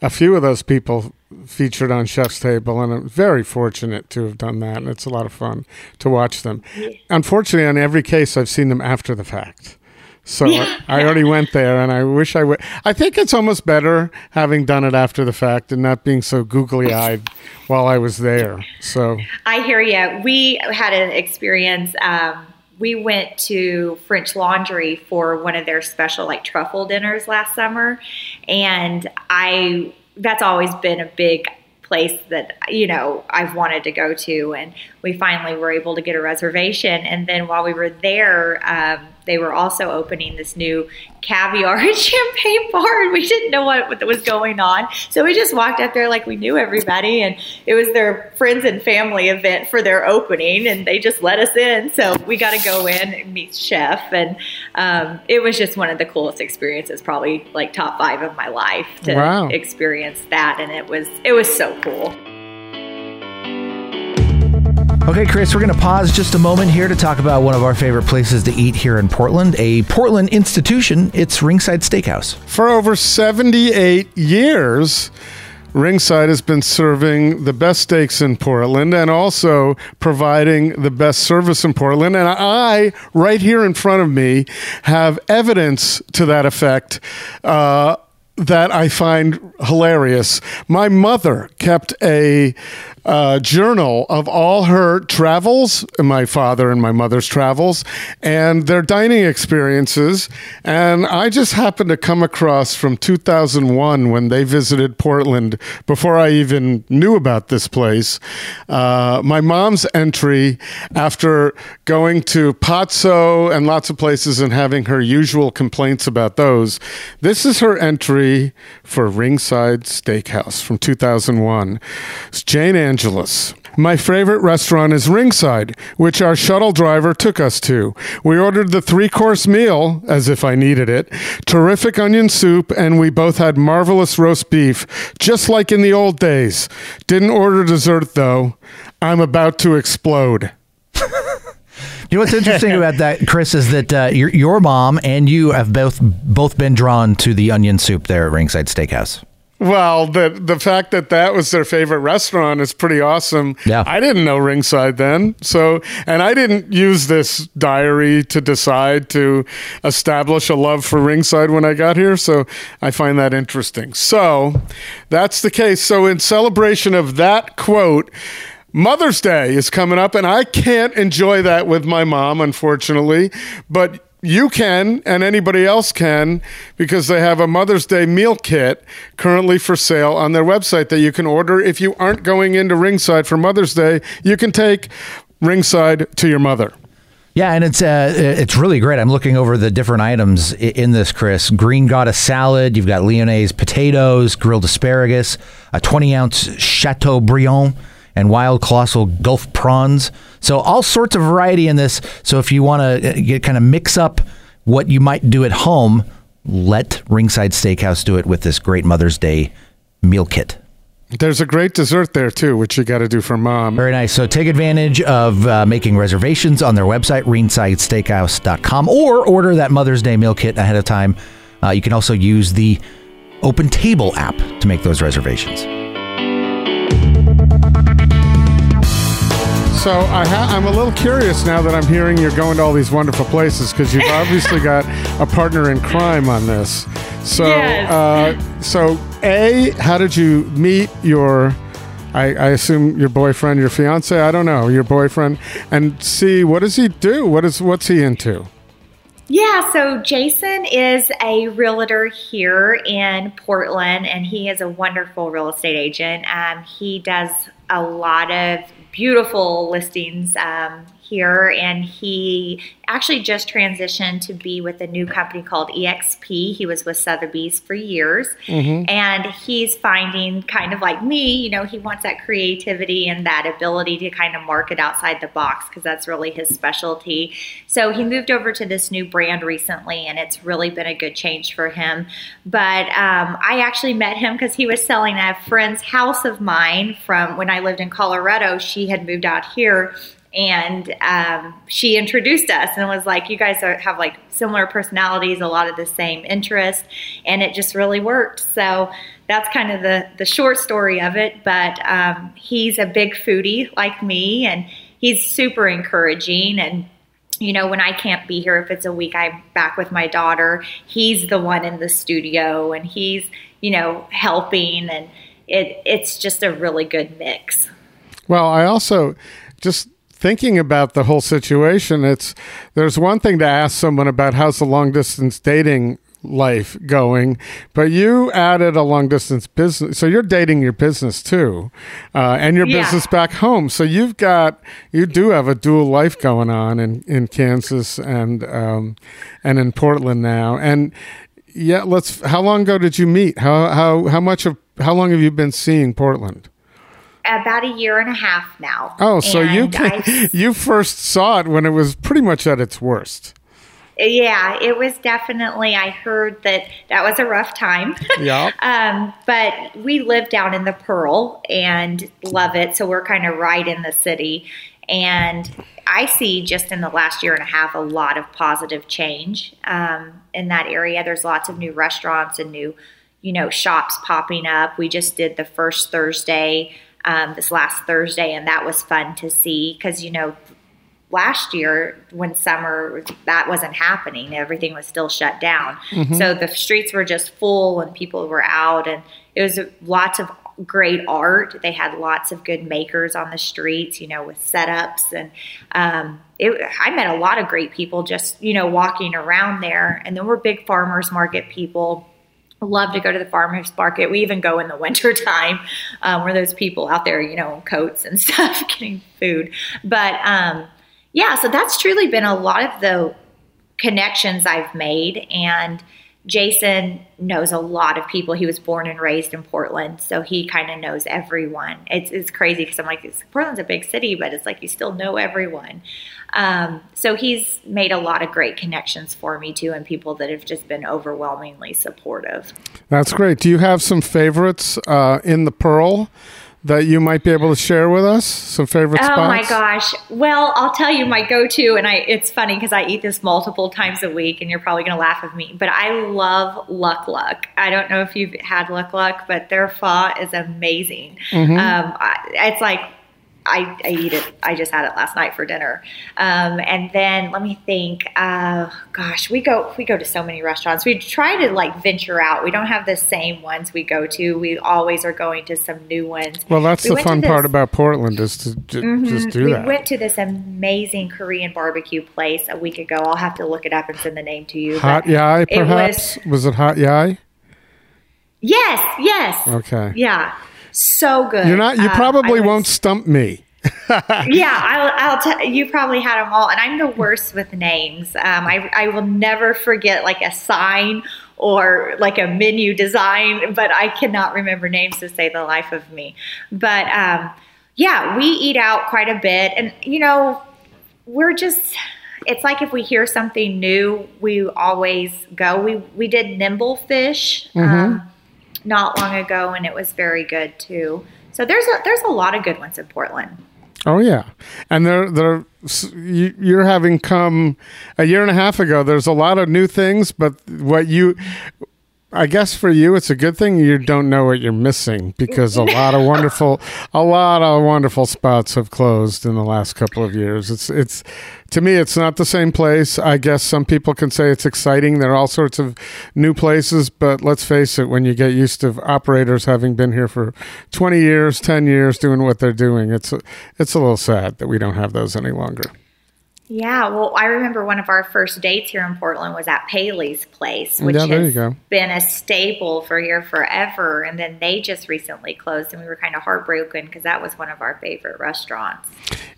a few of those people featured on Chef's Table, and I'm very fortunate to have done that, and it's a lot of fun to watch them. Unfortunately, on every case, I've seen them after the fact. So I, I already went there, and I wish I would. I think it's almost better having done it after the fact and not being so googly eyed while I was there. So I hear you. We had an experience. Um, we went to French Laundry for one of their special like truffle dinners last summer, and I that's always been a big place that you know I've wanted to go to, and we finally were able to get a reservation. And then while we were there, um, they were also opening this new caviar and champagne bar, and we didn't know what, what was going on. So we just walked up there like we knew everybody, and it was their friends and family event for their opening, and they just let us in. So we got to go in and meet chef, and um, it was just one of the coolest experiences, probably like top five of my life to Wow. experience that, and it was it was so cool. Okay, Chris, we're going to pause just a moment here to talk about one of our favorite places to eat here in Portland, a Portland institution. It's Ringside Steakhouse. For over 78 years, Ringside has been serving the best steaks in Portland and also providing the best service in Portland. And I, right here in front of me, have evidence to that effect. Uh, that I find hilarious. My mother kept a uh, journal of all her travels, my father and my mother's travels, and their dining experiences. And I just happened to come across from 2001 when they visited Portland before I even knew about this place. Uh, my mom's entry after going to Pazzo and lots of places and having her usual complaints about those. This is her entry for Ringside Steakhouse from 2001. It's Jane Angelus. My favorite restaurant is Ringside, which our shuttle driver took us to. We ordered the three course meal, as if I needed it, terrific onion soup, and we both had marvelous roast beef, just like in the old days. Didn't order dessert, though. I'm about to explode. You know what's interesting about that, Chris, is that uh, your, your mom and you have both both been drawn to the onion soup there at Ringside Steakhouse. Well, the the fact that that was their favorite restaurant is pretty awesome. Yeah. I didn't know Ringside then, so and I didn't use this diary to decide to establish a love for Ringside when I got here. So I find that interesting. So that's the case. So in celebration of that quote. Mother's Day is coming up, and I can't enjoy that with my mom, unfortunately. But you can, and anybody else can, because they have a Mother's Day meal kit currently for sale on their website that you can order. If you aren't going into Ringside for Mother's Day, you can take Ringside to your mother. Yeah, and it's uh, it's really great. I'm looking over the different items in this, Chris. Green goddess salad. You've got Lyonnaise potatoes, grilled asparagus, a 20 ounce Chateaubriand, and wild colossal Gulf prawns. So all sorts of variety in this. So if you want to get kind of mix up what you might do at home, let Ringside Steakhouse do it with this great Mother's Day meal kit. There's a great dessert there too, which you got to do for mom. Very nice. So take advantage of uh, making reservations on their website, ringsidesteakhouse.com, or order that Mother's Day meal kit ahead of time. Uh, you can also use the Open Table app to make those reservations. So I ha- I'm a little curious now that I'm hearing you're going to all these wonderful places because you've obviously got a partner in crime on this. So, Yes. uh, so a, how did you meet your? I, I assume your boyfriend, your fiance. I don't know your boyfriend. And C, what does he do? What is what's he into? Yeah, so Jason is a realtor here in Portland, and he is a wonderful real estate agent. Um, he does a lot of beautiful listings. Um, here, and he actually just transitioned to be with a new company called EXP. He was with Sotheby's for years, Mm-hmm. and he's finding kind of like me, you know, he wants that creativity and that ability to kind of market outside the box because that's really his specialty. So he moved over to this new brand recently, and it's really been a good change for him. But um, I actually met him because he was selling a friend's house of mine from when I lived in Colorado. She had moved out here and um, she introduced us and was like you guys are, have like similar personalities a lot of the same interests and it just really worked so that's kind of the the short story of it but um, he's a big foodie like me and he's super encouraging and you know, when I can't be here, if it's a week I'm back with my daughter, he's the one in the studio and he's, you know, helping and it it's just a really good mix. Well, I also just thinking about the whole situation. It's there's one thing to ask someone about how's the long distance dating life going, but you added a long distance business. So you're dating your business too, uh, and your Yeah. business back home. So you've got you do have a dual life going on in in Kansas and um, and in Portland now. And yeah, let's. How long ago did you meet? How how how much of how long have you been seeing Portland? About a year and a half now. Oh, so you can, I- you first saw it when it was pretty much at its worst. yeah, it was definitely. I heard that that was a rough time. Yeah. um, but we live down in the Pearl and love it. So we're kind of right in the city. And I see just in the last year and a half a lot of positive change um, in that area. There's lots of new restaurants and new, you know, shops popping up. We just did the first Thursday um, this last Thursday, and that was fun to see because you know last year when summer that wasn't happening everything was still shut down. So the streets were just full and people were out and it was lots of great art. They had lots of good makers on the streets you know with setups and um, it, i met a lot of great people just you know walking around there and then we're big farmers market people love to go to the farmers market. We even go in the winter time. Um, we're those people out there, you know, coats and stuff, getting food. But um, yeah, so that's truly been a lot of the connections I've made. And Jason knows a lot of people. He was born and raised in Portland, so he kind of knows everyone. It's, it's crazy because I'm like, Portland's a big city, but it's like you still know everyone. Um, so he's made a lot of great connections for me too, and people that have just been overwhelmingly supportive. That's great. Do you have some favorites uh, in the Pearl that you might be able to share with us? Some favorite Oh spots? Oh my gosh. Well, I'll tell you my go-to and I it's funny cuz I eat this multiple times a week and you're probably going to laugh at me, but I love Luc Lac. I don't know if you've had Luc Lac, but their pho is amazing. Mm-hmm. Um it's like I, I eat it. I just had it last night for dinner, um, and then let me think. Uh, gosh, we go we go to so many restaurants. We try to like venture out. We don't have the same ones we go to. We always are going to some new ones. Well, that's We the fun part about Portland is to j- just do we that. went to this amazing Korean barbecue place a week ago. I'll have to look it up and send the name to you. Hat Yai, it perhaps? Was, it Hat Yai? Yes, yes. Okay. Yeah. So good. You're not. You Uh, probably was- won't stump me. yeah, I'll, I'll tell you probably had them all, and I'm the worst with names. Um, I, I will never forget like a sign or like a menu design, but I cannot remember names to save the life of me. But um, yeah, we eat out quite a bit, and you know, we're just. It's like if we hear something new, we always go. We we did Nimblefish um, not long ago, and it was very good too. So there's a there's a lot of good ones in Portland. Oh yeah, and they're you, you're having come a year and a half ago. There's a lot of new things, but what you, I guess for you, it's a good thing you don't know what you're missing because a lot of wonderful, a lot of wonderful spots have closed in the last couple of years. It's it's to me, it's not the same place. I guess some people can say it's exciting. There are all sorts of new places, but let's face it, when you get used to operators having been here for 20 years, 10 years doing what they're doing, it's it's a little sad that we don't have those any longer. Yeah, well, I remember one of our first dates here in Portland was at Paley's place, which Yeah, has been a staple for here forever. And then they just recently closed, and we were kind of heartbroken because that was one of our favorite restaurants.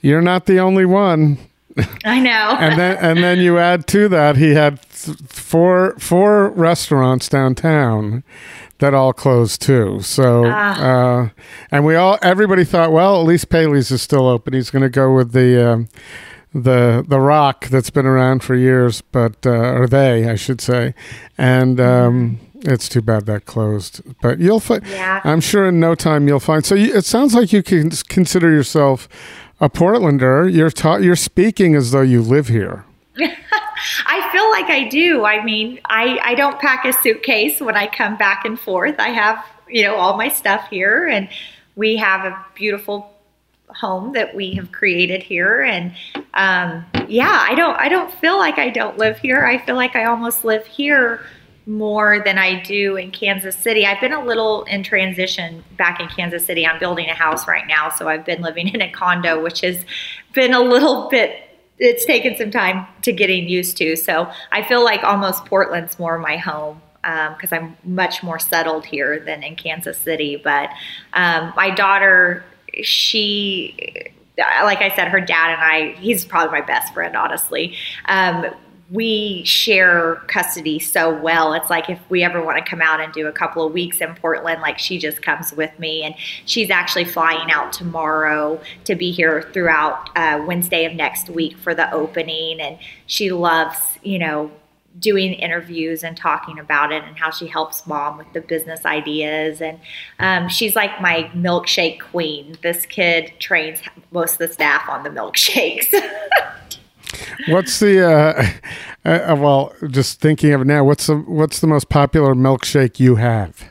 You're not the only one. I know. and then and then you add to that he had th- four four restaurants downtown that all closed too. So uh, and we all everybody thought, well, at least Paley's is still open. He's going to go with the. Um, the the rock that's been around for years, but uh, or they, I should say, and um, it's too bad that closed. But you'll find, Yeah. I'm sure in no time you'll find. So you, it sounds like you can consider yourself a Portlander. You're ta- you're speaking as though you live here. I feel like I do. I mean, I, I don't pack a suitcase when I come back and forth. I have, you know, all my stuff here and we have a beautiful home that we have created here and um, yeah, I don't I don't feel like I don't live here. I feel like I almost live here more than I do in Kansas City. I've been a little in transition back in Kansas City. I'm building a house right now, so I've been living in a condo, which has been a little bit it's taken some time to getting used to. So I feel like almost Portland's more my home because I'm much more settled here than in Kansas City. But um, my daughter, she, like I said, her dad and I, he's probably my best friend, honestly. Um, we share custody so well. It's like if we ever want to come out and do a couple of weeks in Portland, like she just comes with me, and she's actually flying out tomorrow to be here throughout uh, Wednesday of next week for the opening. And she loves, you know, doing interviews and talking about it and how she helps mom with the business ideas. And um, she's like my milkshake queen. This kid trains most of the staff on the milkshakes. What's the uh, uh, well? Just thinking of it now. What's the what's the most popular milkshake you have?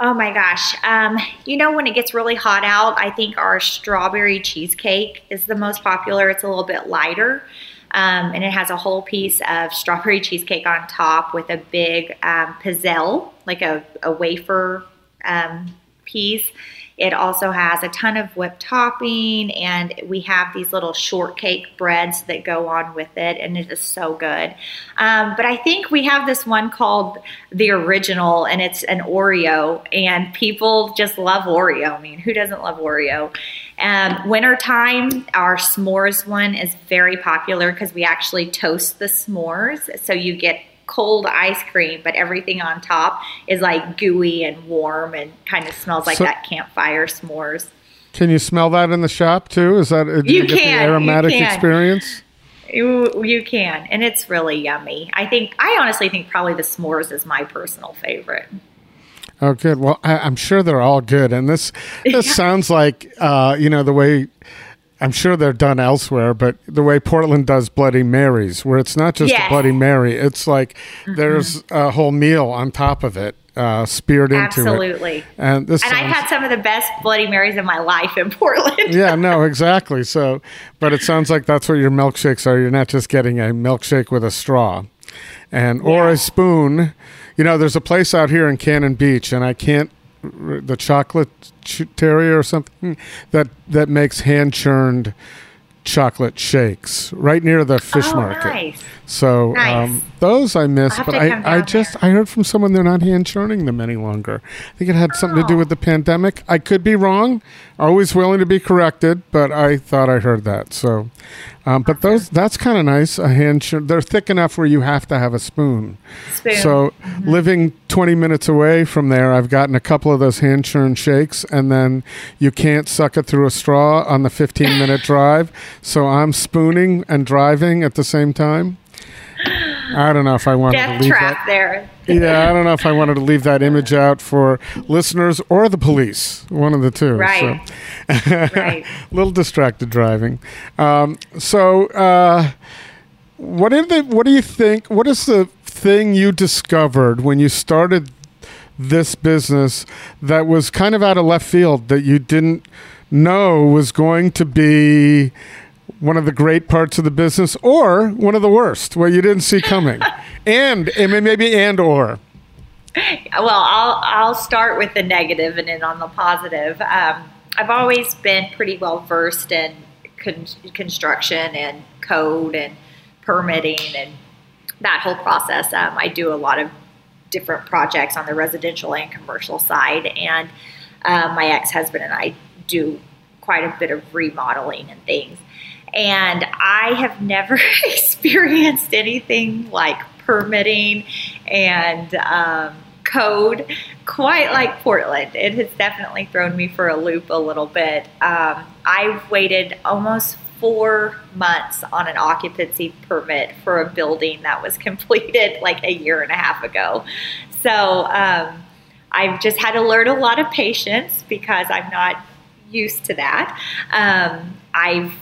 Oh my gosh. Um, you know, when it gets really hot out, I think our strawberry cheesecake is the most popular. It's a little bit lighter. Um, and it has a whole piece of strawberry cheesecake on top with a big um, pizzelle, like a, a wafer um, piece. It also has a ton of whipped topping, and we have these little shortcake breads that go on with it, and it is so good. Um, but I think we have this one called the original, and it's an Oreo, and people just love Oreo. I mean, who doesn't love Oreo? Um, wintertime, our s'mores one is very popular because we actually toast the s'mores. So you get cold ice cream, but everything on top is like gooey and warm and kind of smells like So- that campfire s'mores. Can you smell that in the shop too? Is that do You get can, the you aromatic can. experience? You, you can, and it's really yummy. I think, I honestly think probably the s'mores is my personal favorite. Oh, good. Well, I, I'm sure they're all good, and this this sounds like uh, you know the way. I'm sure they're done elsewhere, but the way Portland does Bloody Marys, where it's not just a Bloody Mary, it's like there's a whole meal on top of it, uh, speared into it. Absolutely. And this And I've had some of the best Bloody Marys in my life in Portland. yeah, no, exactly. So, but it sounds like that's what your milkshakes are. You're not just getting a milkshake with a straw, and or a spoon. You know, there's a place out here in Cannon Beach, and I can't the chocolate ch- terrier or something that that makes hand churned chocolate shakes right near the fish Oh, market. nice. So Nice. um, those I miss, but I, I just there. I heard from someone they're not hand churning them any longer. I think it had something to do Oh. with the pandemic. I could be wrong. Always willing to be corrected, but I thought I heard that. So, um, but those that's kind of nice. A hand churn. They're thick enough where you have to have a spoon. Spoon. So, living 20 minutes away from there, I've gotten a couple of those hand churn shakes, and then you can't suck it through a straw on the 15 minute drive. So, I'm spooning and driving at the same time. I don't know if I wanted Death to leave trap that. there. Yeah, I don't know if I wanted to leave that image out for listeners or the police, one of the two. Right. So. Right. a little distracted driving. Um, so, uh, what did they, What do you think? What is the thing you discovered when you started this business that was kind of out of left field that you didn't know was going to be one of the great parts of the business or one of the worst, what you didn't see coming, and mean, maybe and or. Well, I'll I'll start with the negative and then on the positive. Um, I've always been pretty well versed in con- construction and code and permitting and that whole process. Um, I do a lot of different projects on the residential and commercial side, and um, my ex husband and I do quite a bit of remodeling and things. And I have never experienced anything like permitting and um, code quite like Portland. It has definitely thrown me for a loop a little bit. Um, I've waited almost four months on an occupancy permit for a building that was completed like a year and a half ago. So um, I've just had to learn a lot of patience because I'm not used to that. Um, I've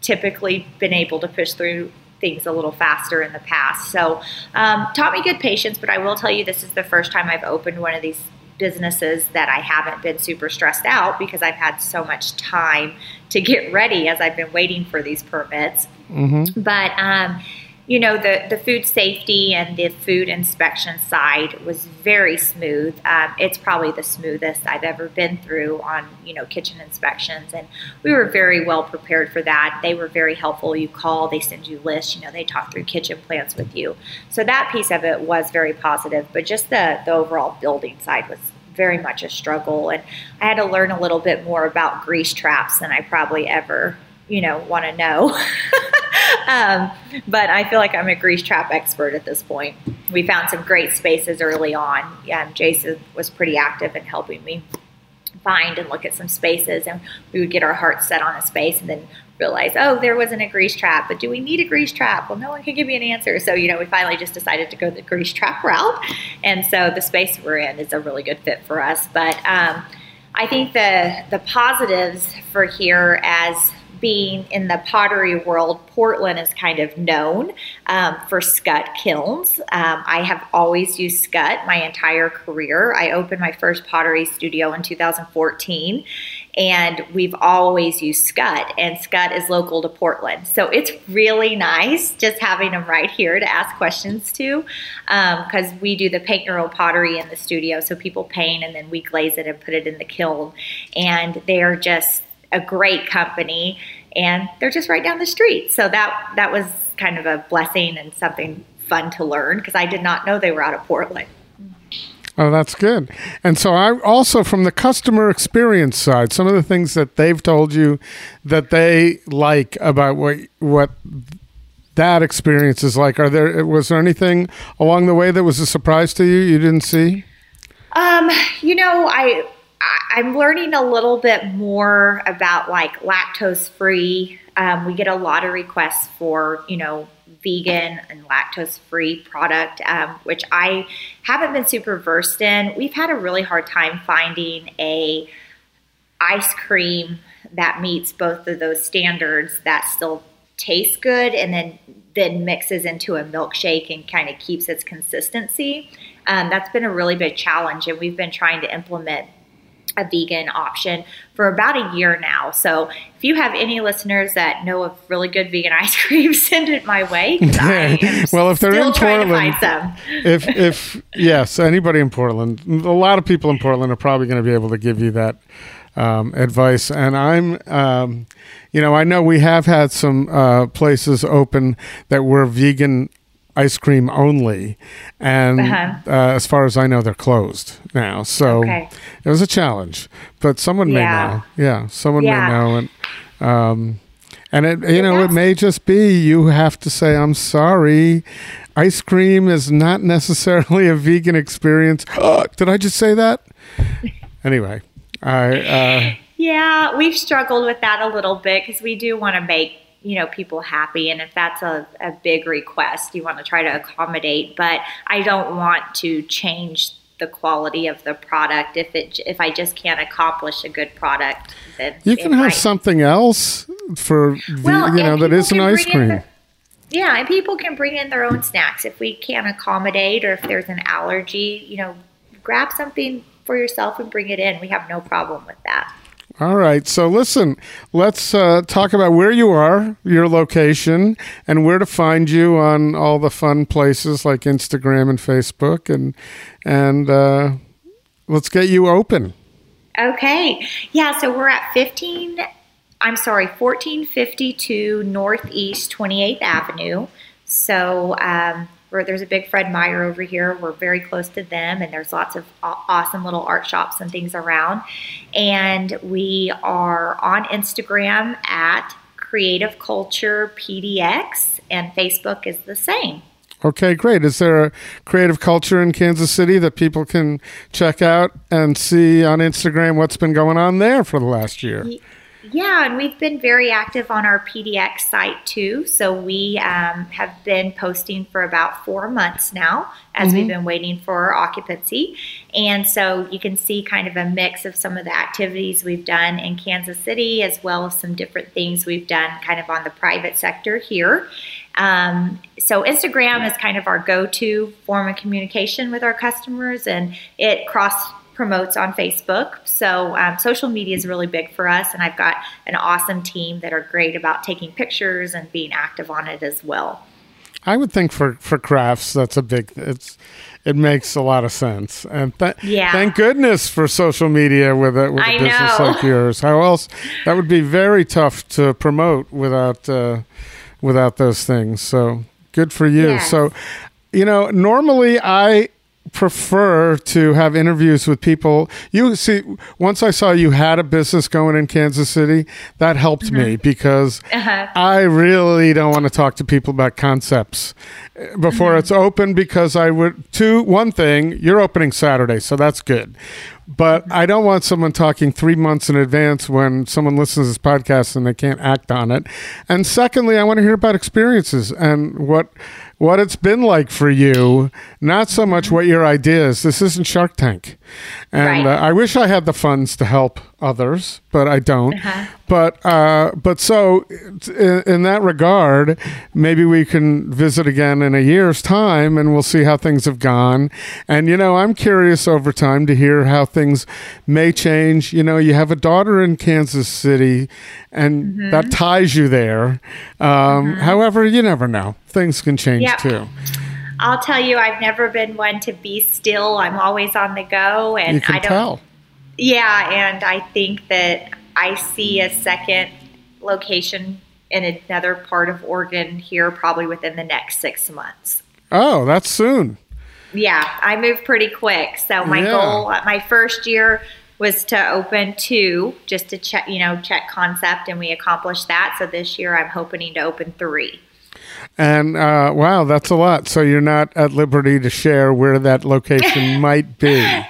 typically been able to push through things a little faster in the past. So, um, taught me good patience, but I will tell you this is the first time I've opened one of these businesses that I haven't been super stressed out because I've had so much time to get ready as I've been waiting for these permits. Mm-hmm. But um, you know, the, the food safety and the food inspection side was very smooth. Um, it's probably the smoothest I've ever been through on, you know, kitchen inspections. And we were very well prepared for that. They were very helpful. You call, they send you lists, you know, they talk through kitchen plans with you. So that piece of it was very positive. But just the, the overall building side was very much a struggle. And I had to learn a little bit more about grease traps than I probably ever, you know, want to know. um, but I feel like I'm a grease trap expert at this point. We found some great spaces early on. Jason was pretty active in helping me find and look at some spaces, and we would get our hearts set on a space and then realize, oh, there wasn't a grease trap, but do we need a grease trap? Well, no one can give me an answer. So, you know, we finally just decided to go the grease trap route. And so the space we're in is a really good fit for us. But um, I think the the positives for here as being in the pottery world, Portland is kind of known um, for Skutt kilns. Um, I have always used Skutt my entire career. I opened my first pottery studio in 2014 and we've always used Skutt, and Skutt is local to Portland. So it's really nice just having them right here to ask questions to because um, we do the paint own pottery in the studio. So people paint and then we glaze it and put it in the kiln, and they're just a great company, and they're just right down the street. So that that was kind of a blessing and something fun to learn because I did not know they were out of Portland. Oh, that's good. And so, I also from the customer experience side, some of the things that they've told you that they like about what what that experience is like. Are there was there anything along the way that was a surprise to you you didn't see? Um, you know, I I'm learning a little bit more about like lactose free. Um, we get a lot of requests for, you know, vegan and lactose free product, um, which I haven't been super versed in. We've had a really hard time finding a ice cream that meets both of those standards that still tastes good and then then mixes into a milkshake and kind of keeps its consistency. Um, that's been a really big challenge, and we've been trying to implement a vegan option for about a year now. So if you have any listeners that know of really good vegan ice cream, send it my way. well, if they're in Portland, if if yes, anybody in Portland, a lot of people in Portland are probably going to be able to give you that um, advice. And I'm, um, you know, I know we have had some uh, places open that were vegan ice cream only, and uh-huh. uh, as far as I know, they're closed now. So okay. it was a challenge, but someone yeah. may know. Yeah, someone yeah. may know, and um, and it you know it may just be you have to say I'm sorry. Ice cream is not necessarily a vegan experience. Did I just say that? anyway, I. Uh, yeah, we've struggled with that a little bit because we do want to make you know people happy. And if that's a, a big request you want to try to accommodate. But i don't want to change the quality of the product. If it if i just can't accomplish a good product then you can have might. something else for well, you know that isn't ice cream. their, yeah and people can bring in their own snacks. If we can't accommodate or if there's an allergy you know grab something for yourself and bring it in. We have no problem with that all right. So listen, let's uh, talk about where you are, your location, and where to find you on all the fun places like Instagram and Facebook, and and uh, let's get you open. Okay. Yeah. So we're at fifteen. I'm sorry, fourteen fifty two Northeast Twenty Eighth Avenue. So. Um, where there's a big Fred Meyer over here. We're very close to them, and there's lots of awesome little art shops and things around. And we are on Instagram at Creative Culture PDX, and Facebook is the same. Okay, great. Is there a creative culture in Kansas City that people can check out and see on Instagram what's been going on there for the last year? Yeah, and we've been very active on our PDX site too. So we um, have been posting for about four months now as mm-hmm. we've been waiting for occupancy. And so you can see kind of a mix of some of the activities we've done in Kansas City as well as some different things we've done kind of on the private sector here. Um, so Instagram is kind of our go-to form of communication with our customers, and it cross promotes on Facebook. So um, social media is really big for us, and I've got an awesome team that are great about taking pictures and being active on it as well. I would think for for crafts that's a big it's it makes a lot of sense and th- yeah. thank goodness for social media with a, with a business know. like yours. How else that would be very tough to promote without. Uh, without those things. So good for you. Yes. So, you know, normally I prefer to have interviews with people. You see, once I saw you had a business going in Kansas City, that helped mm-hmm. me because uh-huh. I really don't want to talk to people about concepts before mm-hmm. it's open because I would two one thing, you're opening Saturday, so that's good. But I don't want someone talking three months in advance when someone listens to this podcast and they can't act on it. And secondly, I want to hear about experiences and what what it's been like for you, not so much what your ideas. This isn't Shark Tank. And right. uh, I wish I had the funds to help others, but I don't. Uh-huh. But uh, but so in, in, that regard, maybe we can visit again in a year's time, and we'll see how things have gone. And you know, I'm curious over time to hear how things may change. You know, you have a daughter in Kansas City, and mm-hmm. that ties you there. Um, mm-hmm. However, you never know; things can change yep. too. I'll tell you, I've never been one to be still. I'm always on the go, and I don't. Tell. Yeah, and I think that I see a second location in another part of Oregon here probably within the next six months. Oh, that's soon. Yeah, I move pretty quick. So my yeah. goal, my first year was to open two, just to check, you know, check concept, and we accomplished that. So this year, I'm hoping to open three. And uh, wow, that's a lot. So you're not at liberty to share where that location might be.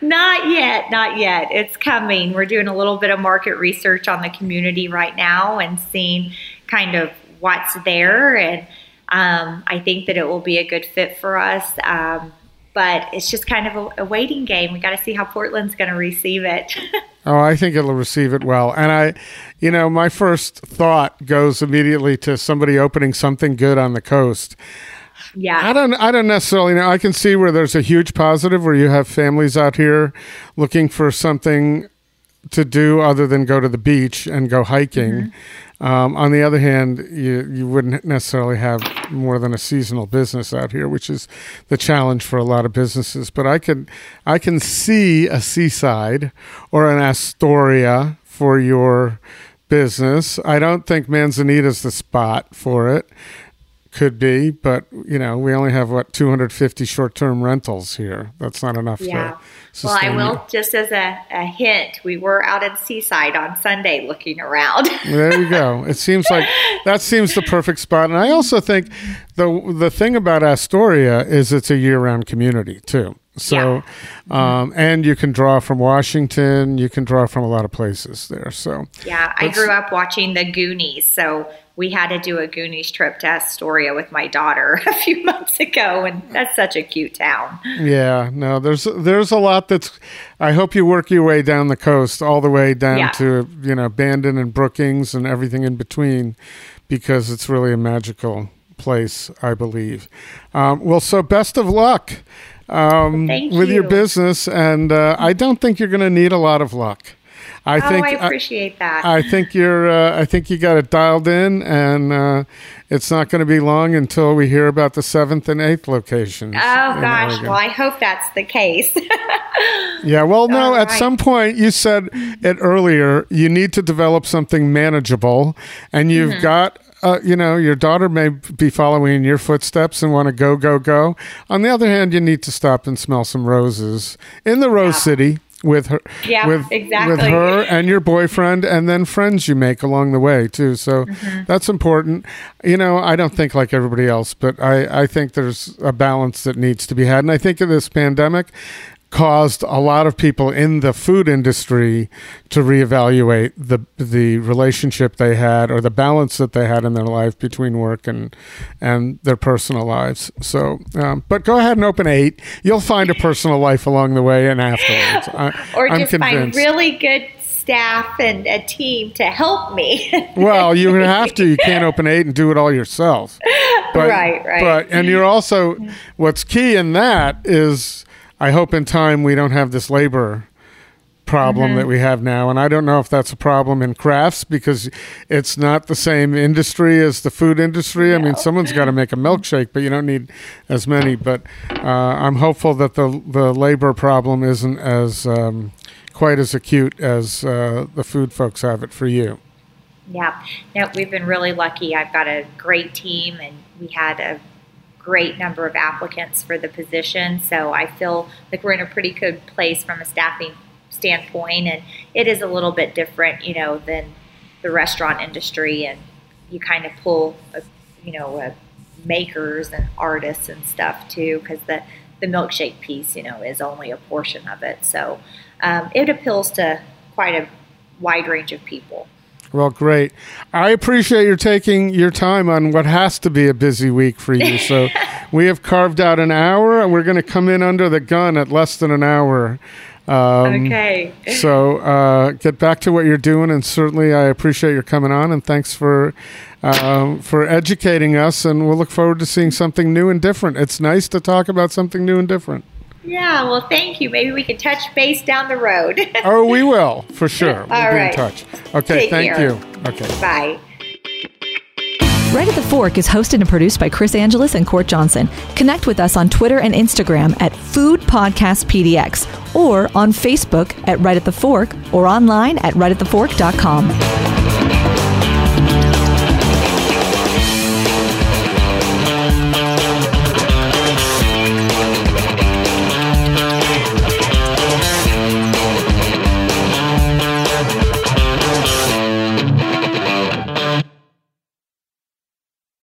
Not yet, not yet. It's coming. We're doing a little bit of market research on the community right now and seeing kind of what's there. And um, I think that it will be a good fit for us. Um, but it's just kind of a, a waiting game. We got to see how Portland's going to receive it. oh, I think it'll receive it well. And I, you know, my first thought goes immediately to somebody opening something good on the coast. Yeah. I don't I don't necessarily know. I can see where there's a huge positive where you have families out here looking for something to do other than go to the beach and go hiking. Mm-hmm. Um, on the other hand, you you wouldn't necessarily have more than a seasonal business out here, which is the challenge for a lot of businesses. But I can I can see a seaside or an Astoria for your business. I don't think Manzanita's the spot for it could be, but you know, we only have what 250 short-term rentals here. That's not enough. Yeah. well, I will just as a, a, hint. We were out at Seaside on Sunday looking around. there you go. It seems like that seems the perfect spot, and I also think the the thing about Astoria is it's a year-round community too. So, yeah. um, and you can draw from Washington. You can draw from a lot of places there. So, yeah, I grew up watching the Goonies, so we had to do a Goonies trip to Astoria with my daughter a few months ago, and that's such a cute town. Yeah, no, there's there's a lot that's. I hope you work your way down the coast, all the way down yeah. to you know Bandon and Brookings and everything in between, because it's really a magical place, I believe. Um, well, so best of luck um, with you. your business, and uh, I don't think you're going to need a lot of luck. I oh, think I appreciate that. I, think you're. Uh, I think you got it dialed in, and uh, it's not going to be long until we hear about the seventh and eighth locations. Oh gosh! Oregon. Well, I hope that's the case. yeah. Well, no. Right. At some point, you said it earlier. You need to develop something manageable, and you've mm-hmm. got uh, you know, your daughter may be following in your footsteps and want to go, go, go. On the other hand, you need to stop and smell some roses in the Rose yeah. City with her, Yeah, with exactly. with her and your boyfriend, and then friends you make along the way too. So Mm-hmm. that's important. You know, I don't think like everybody else, but I I think there's a balance that needs to be had, and I think of this pandemic caused a lot of people in the food industry to reevaluate the the relationship they had or the balance that they had in their life between work and and their personal lives. So, um, but go ahead and open eight. You'll find a personal life along the way and afterwards. I, or I'm just find really good staff and a team to help me. well, you have to. You can't open eight and do it all yourself. But, Right, right. But and you're also what's key in that is I hope in time we don't have this labor problem Mm-hmm. that we have now and I don't know if that's a problem in crafts because it's not the same industry as the food industry. I mean, someone's got to make a milkshake, but you don't need as many. But uh, I'm hopeful that the the labor problem isn't as um, quite as acute as uh, the food folks have it for you. Yeah, no, we've been really lucky. I've got a great team, and we had a great number of applicants for the position. So I feel like we're in a pretty good place from a staffing standpoint, and it is a little bit different, you know, than the restaurant industry, and you kind of pull, a, you know, makers and artists and stuff too, because the the milkshake piece, you know, is only a portion of it. So um, it appeals to quite a wide range of people. Well, great. I appreciate your taking your time on what has to be a busy week for you. So, we have carved out an hour, and we're going to come in under the gun at less than an hour. Um, Okay. So, uh, get back to what you're doing, and certainly I appreciate your coming on, and thanks for um, for educating us. And we'll look forward to seeing something new and different. It's nice to talk about something new and different. Yeah, well, thank you. Maybe we can touch base down the road. Oh, we will for sure. We'll All be right. in touch. Okay, Take thank care. you. Okay. Bye. Right at the Fork is hosted and produced by Chris Angelus and Court Johnson. Connect with us on Twitter and Instagram at Food Podcast PDX or on Facebook at Right at the Fork or online at rightatthefork.com.